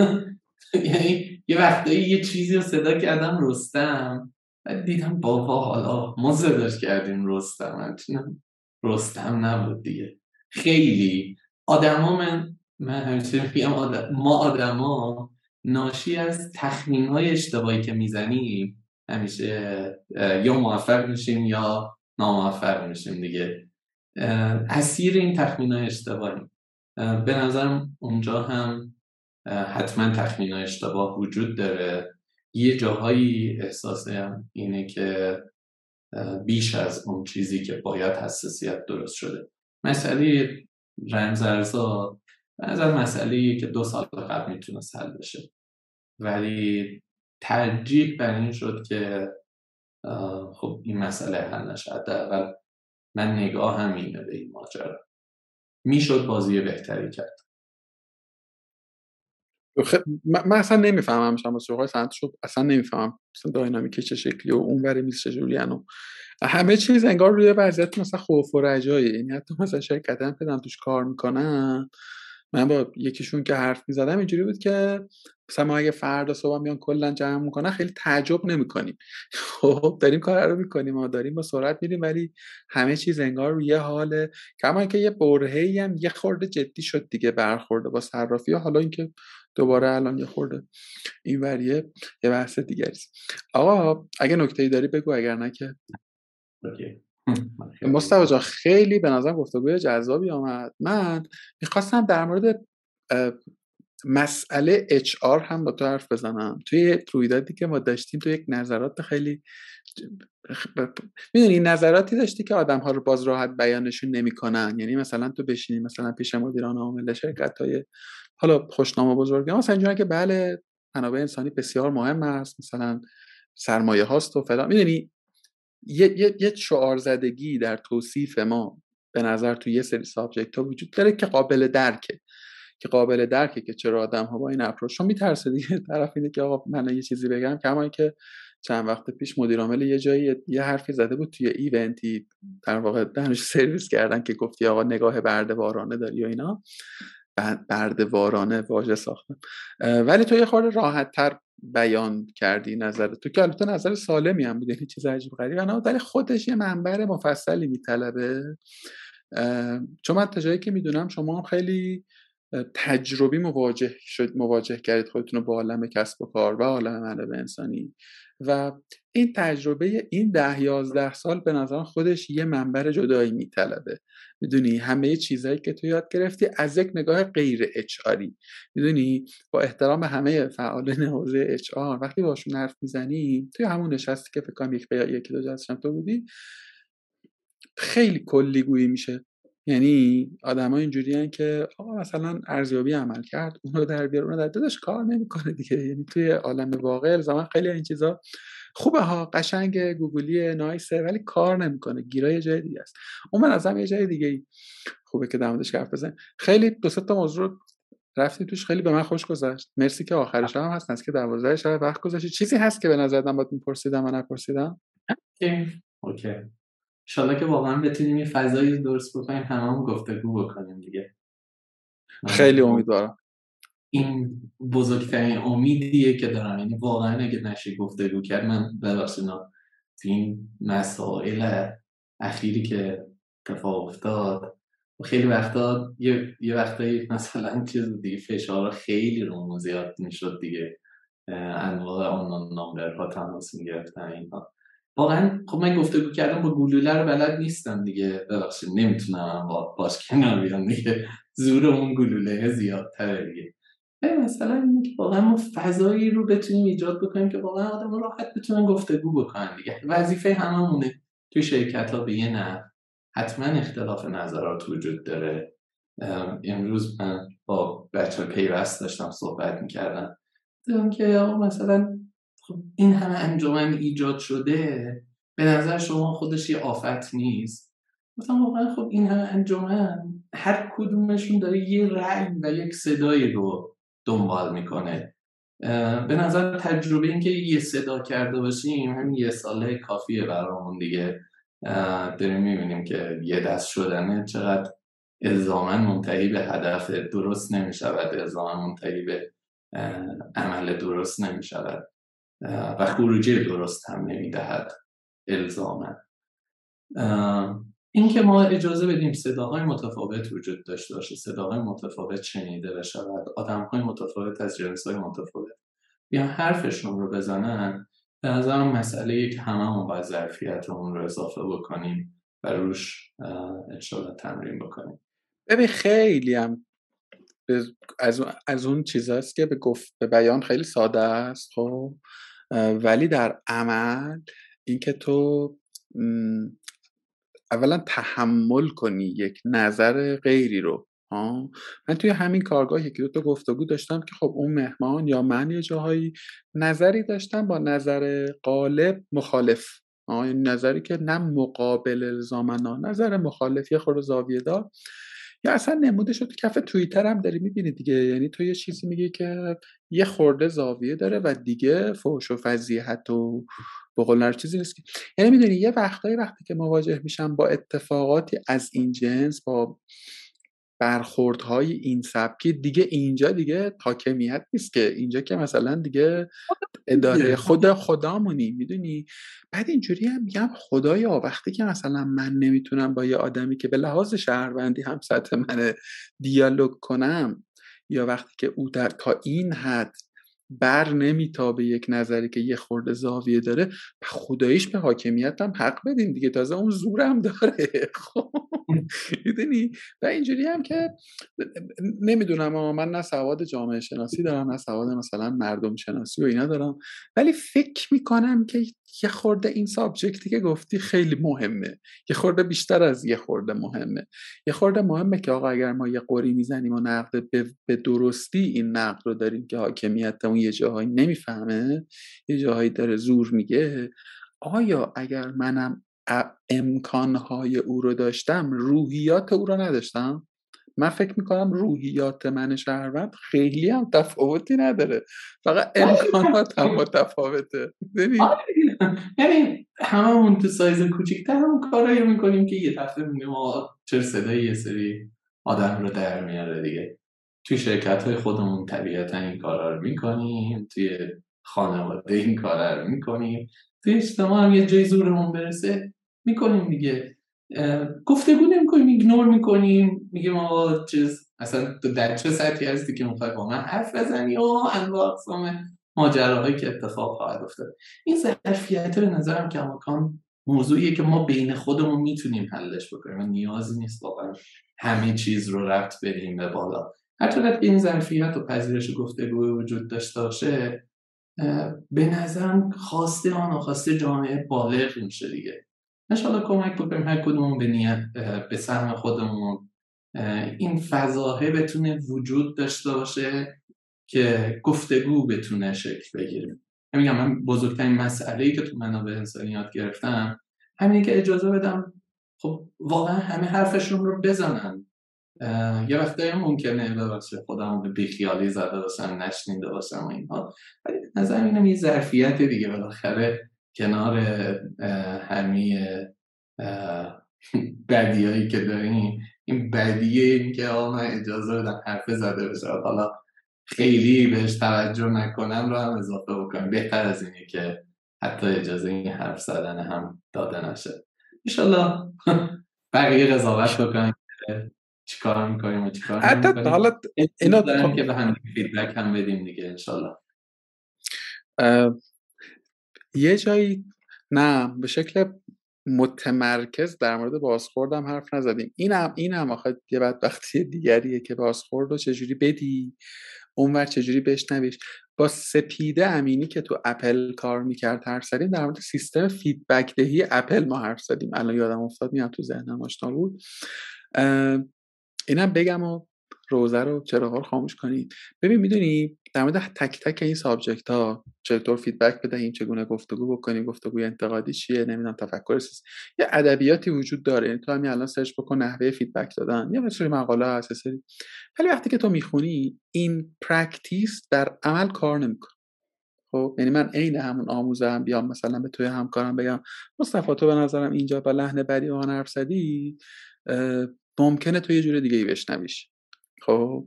یعنی یه وقتایی یه چیزی رو صدا کردم رستم. و دیدم بابا حالا ما صداش کردیم رستم. رستم نبود دیگه. خیلی آدما من من همیشه میگم آدم ما آدما ناشی از تخمین های اشتباهی که می‌زنیم همیشه یا موفق میشیم یا ناموفق میشیم دیگه. اسیر این تخمین های اشتباهی به نظرم اونجا هم حتما تخمین های اشتباه وجود داره. یه جاهایی احساس اینه که بیش از اون چیزی که باید حساسیت درست شده. مسئله رمزارزا به نظر مسئله که دو سال قبل می‌تونست حل بشه. ولی ترجیح بر این شد که خب این مسئله حل نشه. اول من نگاه هم اینه به این ماجرا. می‌شد بازی بهتری کرد. خب من اصلا نمی‌فهمم شما سوقای سنت شد. اصلا نمی‌فهمم اصلا داینامیک چه شکلی و اون بره میز چجوری همه چیز انگار روی وضعیت مثلا خوف و رجایی. یعنی حتی مثلا شرکت هم که توش کار می‌کنن من با یکیشون که حرف می‌زدم اینجوری بود که مثلا ما اگه فردا صبح میان کلا جمع می‌کنن خیلی تعجب نمی‌کنیم. خب داریم کار رو می‌کنیم ما داریم با سرعت میریم ولی همه چیز انگار روی حال کما اینکه یه برهه هم یه خورده جدی شد دیگه برخورده با صرافی حالا اینکه دوباره الان یه خورده این وریه یه بحث دیگری آقا اگه نکته ای داری بگو اگر نه که. مصطفی جان خیلی به نظر گفتگوی جذابی آمد. من می‌خواستم در مورد مسئله اچ آر هم با تو حرف بزنم. توی رویدادی که ما داشتیم تو یک نظرات خیلی می‌دونی نظراتی داشتی که آدم ها رو باز راحت بیانشون نمی‌کنن. یعنی مثلا تو بشینی مثلا پیش مدیران عامل شرکت های حالا خوشنامه بزرگ مثلا اینجوری که بله منابع انسانی بسیار مهم است مثلا سرمایه هاست و فلان. می‌دونی یه, یه،, یه شعار زدگی در توصیف ما به نظر تو یه سری سابجکت ها وجود داره که قابل درکه. که قابل درکه که چرا آدم ها با این اپروچ چون میترسه دیگه. طرف اینه که آقا من یه چیزی بگم کما که چند وقت پیش مدیر عامل یه جایی یه حرفی زده بود توی ایونتی در واقع دانش سرویس کردن که گفتی آقا نگاه بردهوارانه داری و اینا. بردهوارانه واژه ساختم. ولی تو یه خورده راحت تر بیان کردی نظر تو که البته نظر سالمی هم بود یعنی چیز عجیب غریب نه ولی خودش یه منبر مفصلی میطلبه. چون من تا که می‌دونم شما هم خیلی تجربی مواجه شد مواجه کردید خودتون رو با عالم کسب و کار و عالم منابع انسانی. و این تجربه این ده یازده سال به نظر خودش یه منبر جدایی میطلبه. می‌دونی؟ همه چیزهایی که تو یاد گرفتی از یک نگاه غیر اچ می‌دونی؟ با احترام به همه فعالان حوزه اچ وقتی باشون حرف می‌زنی توی همون نشستی که فکر کنم یک یکی دو جلسه تو بودی خیلی کلی گویی میشه. یعنی آدما اینجوری که آقا مثلا ارزیابی عمل کرد اونو در بیار اونو در دادش کار نمی‌کنه دیگه. یعنی توی عالم واقع زمان خیلی این چیزا خوبه ها قشنگ گوگلی نایسه ولی کار نمی‌کنه. گیرا یه جای دیگه است. اون من ازم یه جای دیگه ای خوبه که دمدش حرف بزن خیلی دو تا موضوع رفتی توش خیلی به من خوش گذشت. مرسی که آخرش هم هست که 12 شب وقت گذاشتی. چیزی هست که به نظر من باید میپرسیدم من نپرسیدم؟ اوکی. انشالله که واقعا بتونیم یه فضایی درست بکنیم همه گفتگو بکنیم دیگه. خیلی امیدوارم. این بزرگترین امیدیه که دارم. یعنی واقعا اگه نشه گفتگو کرد من ببخشید این مسائل اخیری که اتفاق افتاد خیلی وقتا یه, یه وقتایی مثلا چیز دیگه فشار خیلی رو زیاد می‌شد دیگه. انواع آنان نامبرها تماس می‌گرفتن اینها. واقعا خب من گفته کردم با گلوله رو بلد نیستم دیگه. ببخشید نمی‌تونم با باش کنار بیام دیگه. زور اون گلوله زیادتره دیگه. مثلا واقعا ما فضایی رو بتونیم ایجاد بکنیم که واقعا آدم راحت بتونن گفتگو بکنن دیگه. وظیفه هممونه. توی شرکت ها به نه حتما اختلاف نظرات وجود داره. امروز من با بچه پیوست داشتم صحبت می‌کردم. دیدم که مثلا خب این همه انجمن ایجاد شده به نظر شما خودش یه آفت نیست؟ گفتم واقعا خب این همه انجمن هر کدومشون داره یه رأی و یک صدایی رو دنبال می‌کنه. به نظر تجربه اینکه یه صدا کرده باشیم همین یه ساله کافیه برامون دیگه. داریم می‌بینیم که یه دست شدنه چقدر الزاما منتهی به هدف درست نمی‌شود الزاما منتهی به عمل درست نمی‌شود. و خروجی درست هم نمی‌دهد. الزاما. اینکه ما اجازه بدیم صداهای متفاوت وجود داشته باشه صداهای متفاوت شنیده بشود آدمهای متفاوت از جنسهای متفاوت یا حرفشون رو بزنن به نظرم مسئله که همه همون باید ظرفیتمون رو اضافه بکنیم و روش انشالله تمرین بکنیم. ببین خیلی هم از, از اون چیزاست که به گفت به بیان خیلی ساده است خب؟ ولی در عمل اینکه تو اولا تحمل کنی یک نظر غیری رو من توی همین کارگاه یکی دو تا گفتگو داشتم که خب اون مهمان یا من یه جاهایی نظری داشتم با نظر غالب مخالف این نظری که نه مقابل الزامنا نظر مخالف یه خورده زاویه دار. یا اصلا نموده شد کف توییتر هم داری می‌بینی دیگه. یعنی تو یه چیزی میگی که یه خورده زاویه داره و دیگه فوش و فضیحت و بقول چیزی نیست یعنی می‌دونی یه وقتایی وقتی که مواجه میشم با اتفاقاتی از این جنس با برخوردهای این سبکی دیگه اینجا دیگه حاکمیت نیست که اینجا که مثلا دیگه اداره خدا خدامونی می‌دونی؟ بعد اینجوری هم میگم خدایا وقتی که مثلا من نمی‌تونم با یه آدمی که به لحاظ شهروندی هم سطح من دیالوگ کنم یا وقتی که او در تا این حد بر نمیتابه یک نظری که یه خورده زاویه داره خداییش به حاکمیت هم حق بدین دیگه. تازه اون زورم داره. خب. می‌دونی؟ و اینجوری هم که نمی‌دونم من نه سواد جامعه شناسی دارم نه سواد مثلا مردم شناسی و اینا دارم. ولی فکر می‌کنم که یه خورده این سابجکتی که گفتی خیلی مهمه. یه خورده بیشتر از یه خورده مهمه. یه خورده مهمه که آقا اگر ما یه قوری می‌زنیم و نقد به, درستی این نقد رو داریم که حاکمیت اون یه جاهایی نمی‌فهمه یه جاهایی داره زور میگه آیا اگر منم امکانهای او رو داشتم روحیات او رو نداشتم. من فکر می‌کنم روحیات من شهروند خیلی هم تفاوتی نداره. فقط امکانات هم متفاوته آره. یعنی هممون تو سایز کوچیکتر هم کارایی می‌کنیم که یه دفعه میگیم چه صدای یه سری آدم رو در میاره دیگه؟ توی شرکت های خودمون طبیعتا این کارا رو می‌کنیم توی خانواده این کارا رو می‌کنیم. توی اجتماع هم یه جای زورمون برسه می‌کنیم دیگه. گفتگو نمی‌کنیم ایگنور می‌کنیم میگیم آقا چیز اصلا در چه سطحی هستی که می‌خوای با من حرف بزنی؟ و انواع اقسام ماجراهایی که اتفاق خواهد افتاد. این ظرفیت به نظرم که امکان موضوعیه که ما بین خودمون می‌تونیم حلش بکنیم. و نیازی نیست واقعا همه چیز رو رفت بریم به بالا. هر که این ظرفیت و پذیرش گفتگو وجود داشته باشه به نظرم خواسته آن خواسته جامعه بالغ میشه دیگه. انشالله کمک بکنیم هر کدومون به نیت به سهم خودمون. این فضاهه بتونه وجود داشته باشه که گفتگو بتونه شکل بگیره. میگم من بزرگترین مسئله ای که تو منابع انسانیات گرفتم همینه که اجازه بدم خب واقعا همه حرفشون رو بزنن. یه وقتایی ممکنه ببخشید خودم به بیخیالی زده باشم نشنیده باشم و اینها. ولی نظر اینم یه ظرفیت دیگه بالاخره کنار همه بدیایی که داریم. این بدیه این که آقا من اجازه بدم حرف زده بشه. حالا خیلی بهش توجه نکنم رو هم اضافه بکنم بهتر از اینه که حتی اجازه این حرف زدن هم داده نشه. ایشالله بقیه قضاوت بکنم چیکار می‌کنیم و چیکار حتی حالا اینا دارن که به هم فیدبک هم بدیم دیگه انشالله یه جایی نه به شکل متمرکز در مورد بازخوردم حرف نزدیم. این هم این هم آخه یه بدبختی دیگریه که بازخورد رو چجوری بدی؟ اونور چجوری بشنویش؟ با سپیده امینی که تو اپل کار می‌کرد حرف زدیم در مورد سیستم فیدبک دهی اپل ما حرف زدیم. الان یادم افتاد میاد تو ذهنم آشنا بود. اینم بگم و روزه رو چراغ رو خاموش کنید. ببین می‌دونی در مورد تک تک این subject ها چطور feedback بدهیم چگونه گفتگو بکنیم گفتگوی انتقادی چیه نمی‌دونم تفکر سیست یه ادبیاتی وجود داره. تو همین الان سرچ بکن نحوه feedback دادن. یا مثل مقاله هست سری. ولی وقتی که تو می‌خونی این practice در عمل کار نمی‌کنه. خب یعنی من عین همون آموزم بیام مثلا به توی همکارم بگم مصطفی تو به نظرم اینجا با لحن بدی با حرف زدی ممکنه تو یه جور دیگه ای بشنویش. خب؟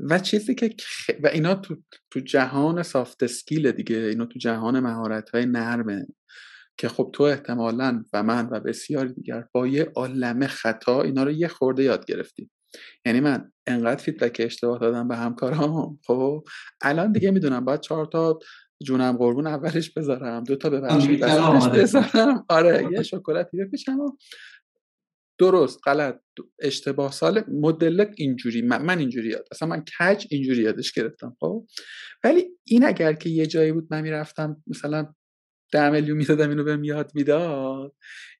و چیزی که و اینا تو, تو جهان soft skill دیگه اینا تو جهان مهارت های نرمه که خب تو احتمالا و من و بسیاری دیگر با یه عالم خطا اینا رو یه خورده یاد گرفتیم. یعنی من انقدر feedback اشتباه دادم به همکارام. خب؟ الان دیگه می‌دونم باید چهار تا جونم قربون اولش بذارم دو تا ببخشید بذارم. آره یه شکلاتی بپیچم درست غلط اشتباه سال مدلک اینجوری من, من اینجوری یاد اصلا من کج اینجوری یادش گرفتم خب؟ ولی این اگر که یه جایی بود من می‌رفتم مثلا ده میلیون می‌دادم اینو بهم یاد می‌داد.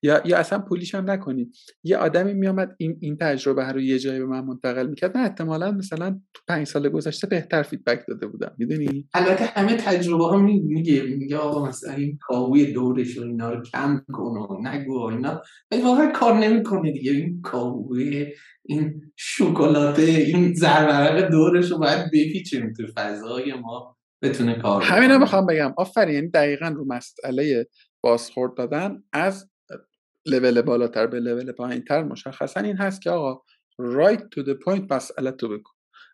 یا یا اصلا پولیش هم نکنیم یه آدمی میامد این این تجربه رو یه جایی به من منتقل می‌کرد. من احتمالا مثلا تو پنج سال گذشته بهتر فیدبک داده بودم. می‌دونی؟ البته همه تجربه ها میگه میگه آقا مثلا این کاوی دورش رو اینا رو کم کن و نگو اینا. ولی واقعا کار نمی‌کنه دیگه. این کاوی این شکلاته این زرورق دورش رو باید بپیچیم تو فضای ما. بتونه کار همینو می‌خوام بگم. آفرین یعنی دقیقا رو مسئله بازخورد دادن از لول بالاتر به لول پایینتر مشخصا این هست که آقا right to the point مسئله تو بگو.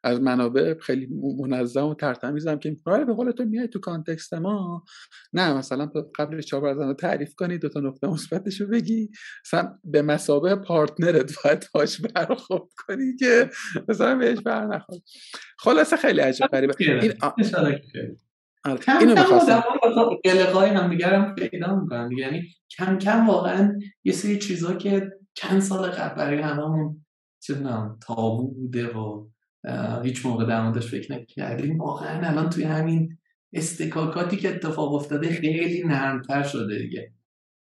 از منابع خیلی منظم و ترتمیزم که آره به قول تو میای تو کانتکست ما. نه مثلا قبل چهار بار تعریف کنی دو تا نقطه مثبتش رو بگی. مثلا به مسابه پارتنرت باید باش برخورد کنی که مثلا بهش بر نخور خلاصه خیلی عجب غریبه. این آره. کم اینو کم قلقای هم دیگرم پیدا می‌کنن یعنی کم کم واقعا یه سری چیزا که چند سال قبل برای هممون چه تابو بوده و هیچ موقع در موردش فکر نکردیم. واقعا الان توی همین استکاکاتی که اتفاق افتاده خیلی نرمتر شده دیگه.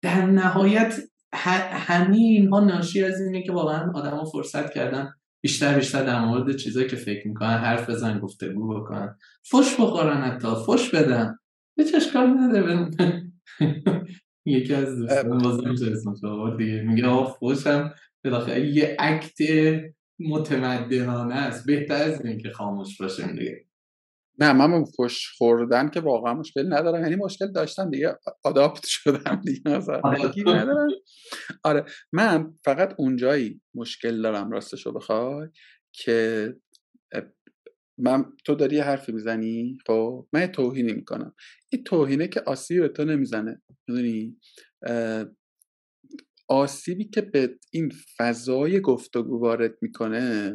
در نهایت همه اینها ناشی از اینه که واقعا آدم فرصت کردن بیشتر بیشتر در مورد چیزایی که فکر می‌کنن حرف بزن گفتگو بکنن. فش بخورن حتی فش بدن. به اشکال نداره یکی از دوستان بازم دیگه میگه آقا فشم بالاخره یه عکت متمدنانه است. بهتر از این که خاموش باشیم دیگه. نه من فش خوردن که واقعا مشکل ندارم. یعنی مشکل داشتم دیگه آداپت شدم دیگه ندارم. آره. من فقط اونجایی مشکل دارم راستشو بخوای که من تو داری یه حرفی می‌زنی؟ خب. من توهینی می‌کنم. این توهینه که آسیب تو نمی‌زنه. می‌دونی؟ آسیبی که به این فضای گفتگو وارد می‌کنه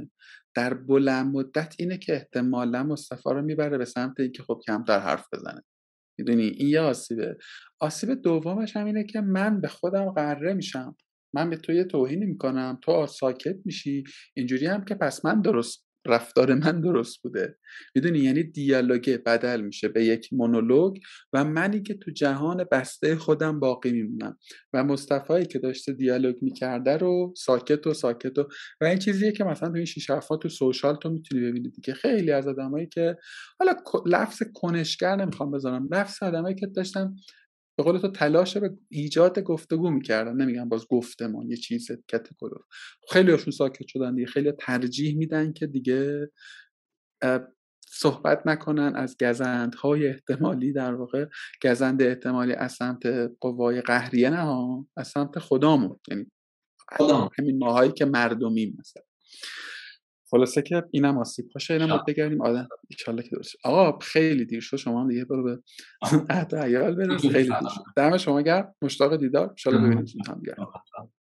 در بلند مدت اینه که احتمالا مصطفی رو می‌بره به سمت اینکه خب کمتر حرف بزنه. می‌دونی؟ این یه آسیبه. آسیب دومش هم اینه که من به خودم قره میشم. من به تو یه توهینی می‌کنم. تو ساکت میشی. اینجوری هم که پس من درست رفتار من درست بوده. می‌دونی؟ یعنی دیالوگ بدل میشه به یک مونولوگ و منی که تو جهان بسته خودم باقی میمونم. و مصطفی که داشته دیالوگ می‌کرده رو ساکت و ساکت و و این چیزیه که مثلا تو این شیش تو سوشال تو می‌تونی ببینید که خیلی از آدمایی که حالا لفظ کنشگر نمی‌خوام بذارم. لفظ آدمایی که داشتن به قول تو تلاش به ایجاد گفتگو می‌کردن. نمیگم باز گفتمان یه چیز کتگور خیلی هاشون ساکت شدن دیگه. خیلی ترجیح میدن که دیگه صحبت نکنن از گزندهای احتمالی. در واقع گزند احتمالی از سمت قوای قهریه نه از سمت خدامون. یعنی همین ماهایی که مردمیم مثلا. خلاصه که اینم آسیب باشه اینم بگردیم آدم ان که درست آقا خیلی دیر شد. شما هم دیگه برو به عهد عیال برس خیلی دیر شد. دم شما گرم. مشتاق دیدار. ان ببینیم هم دیگه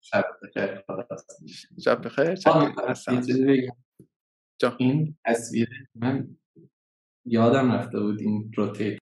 شب بخیر. شب بخیر. این تصویر من یادم رفته بود این روتیت.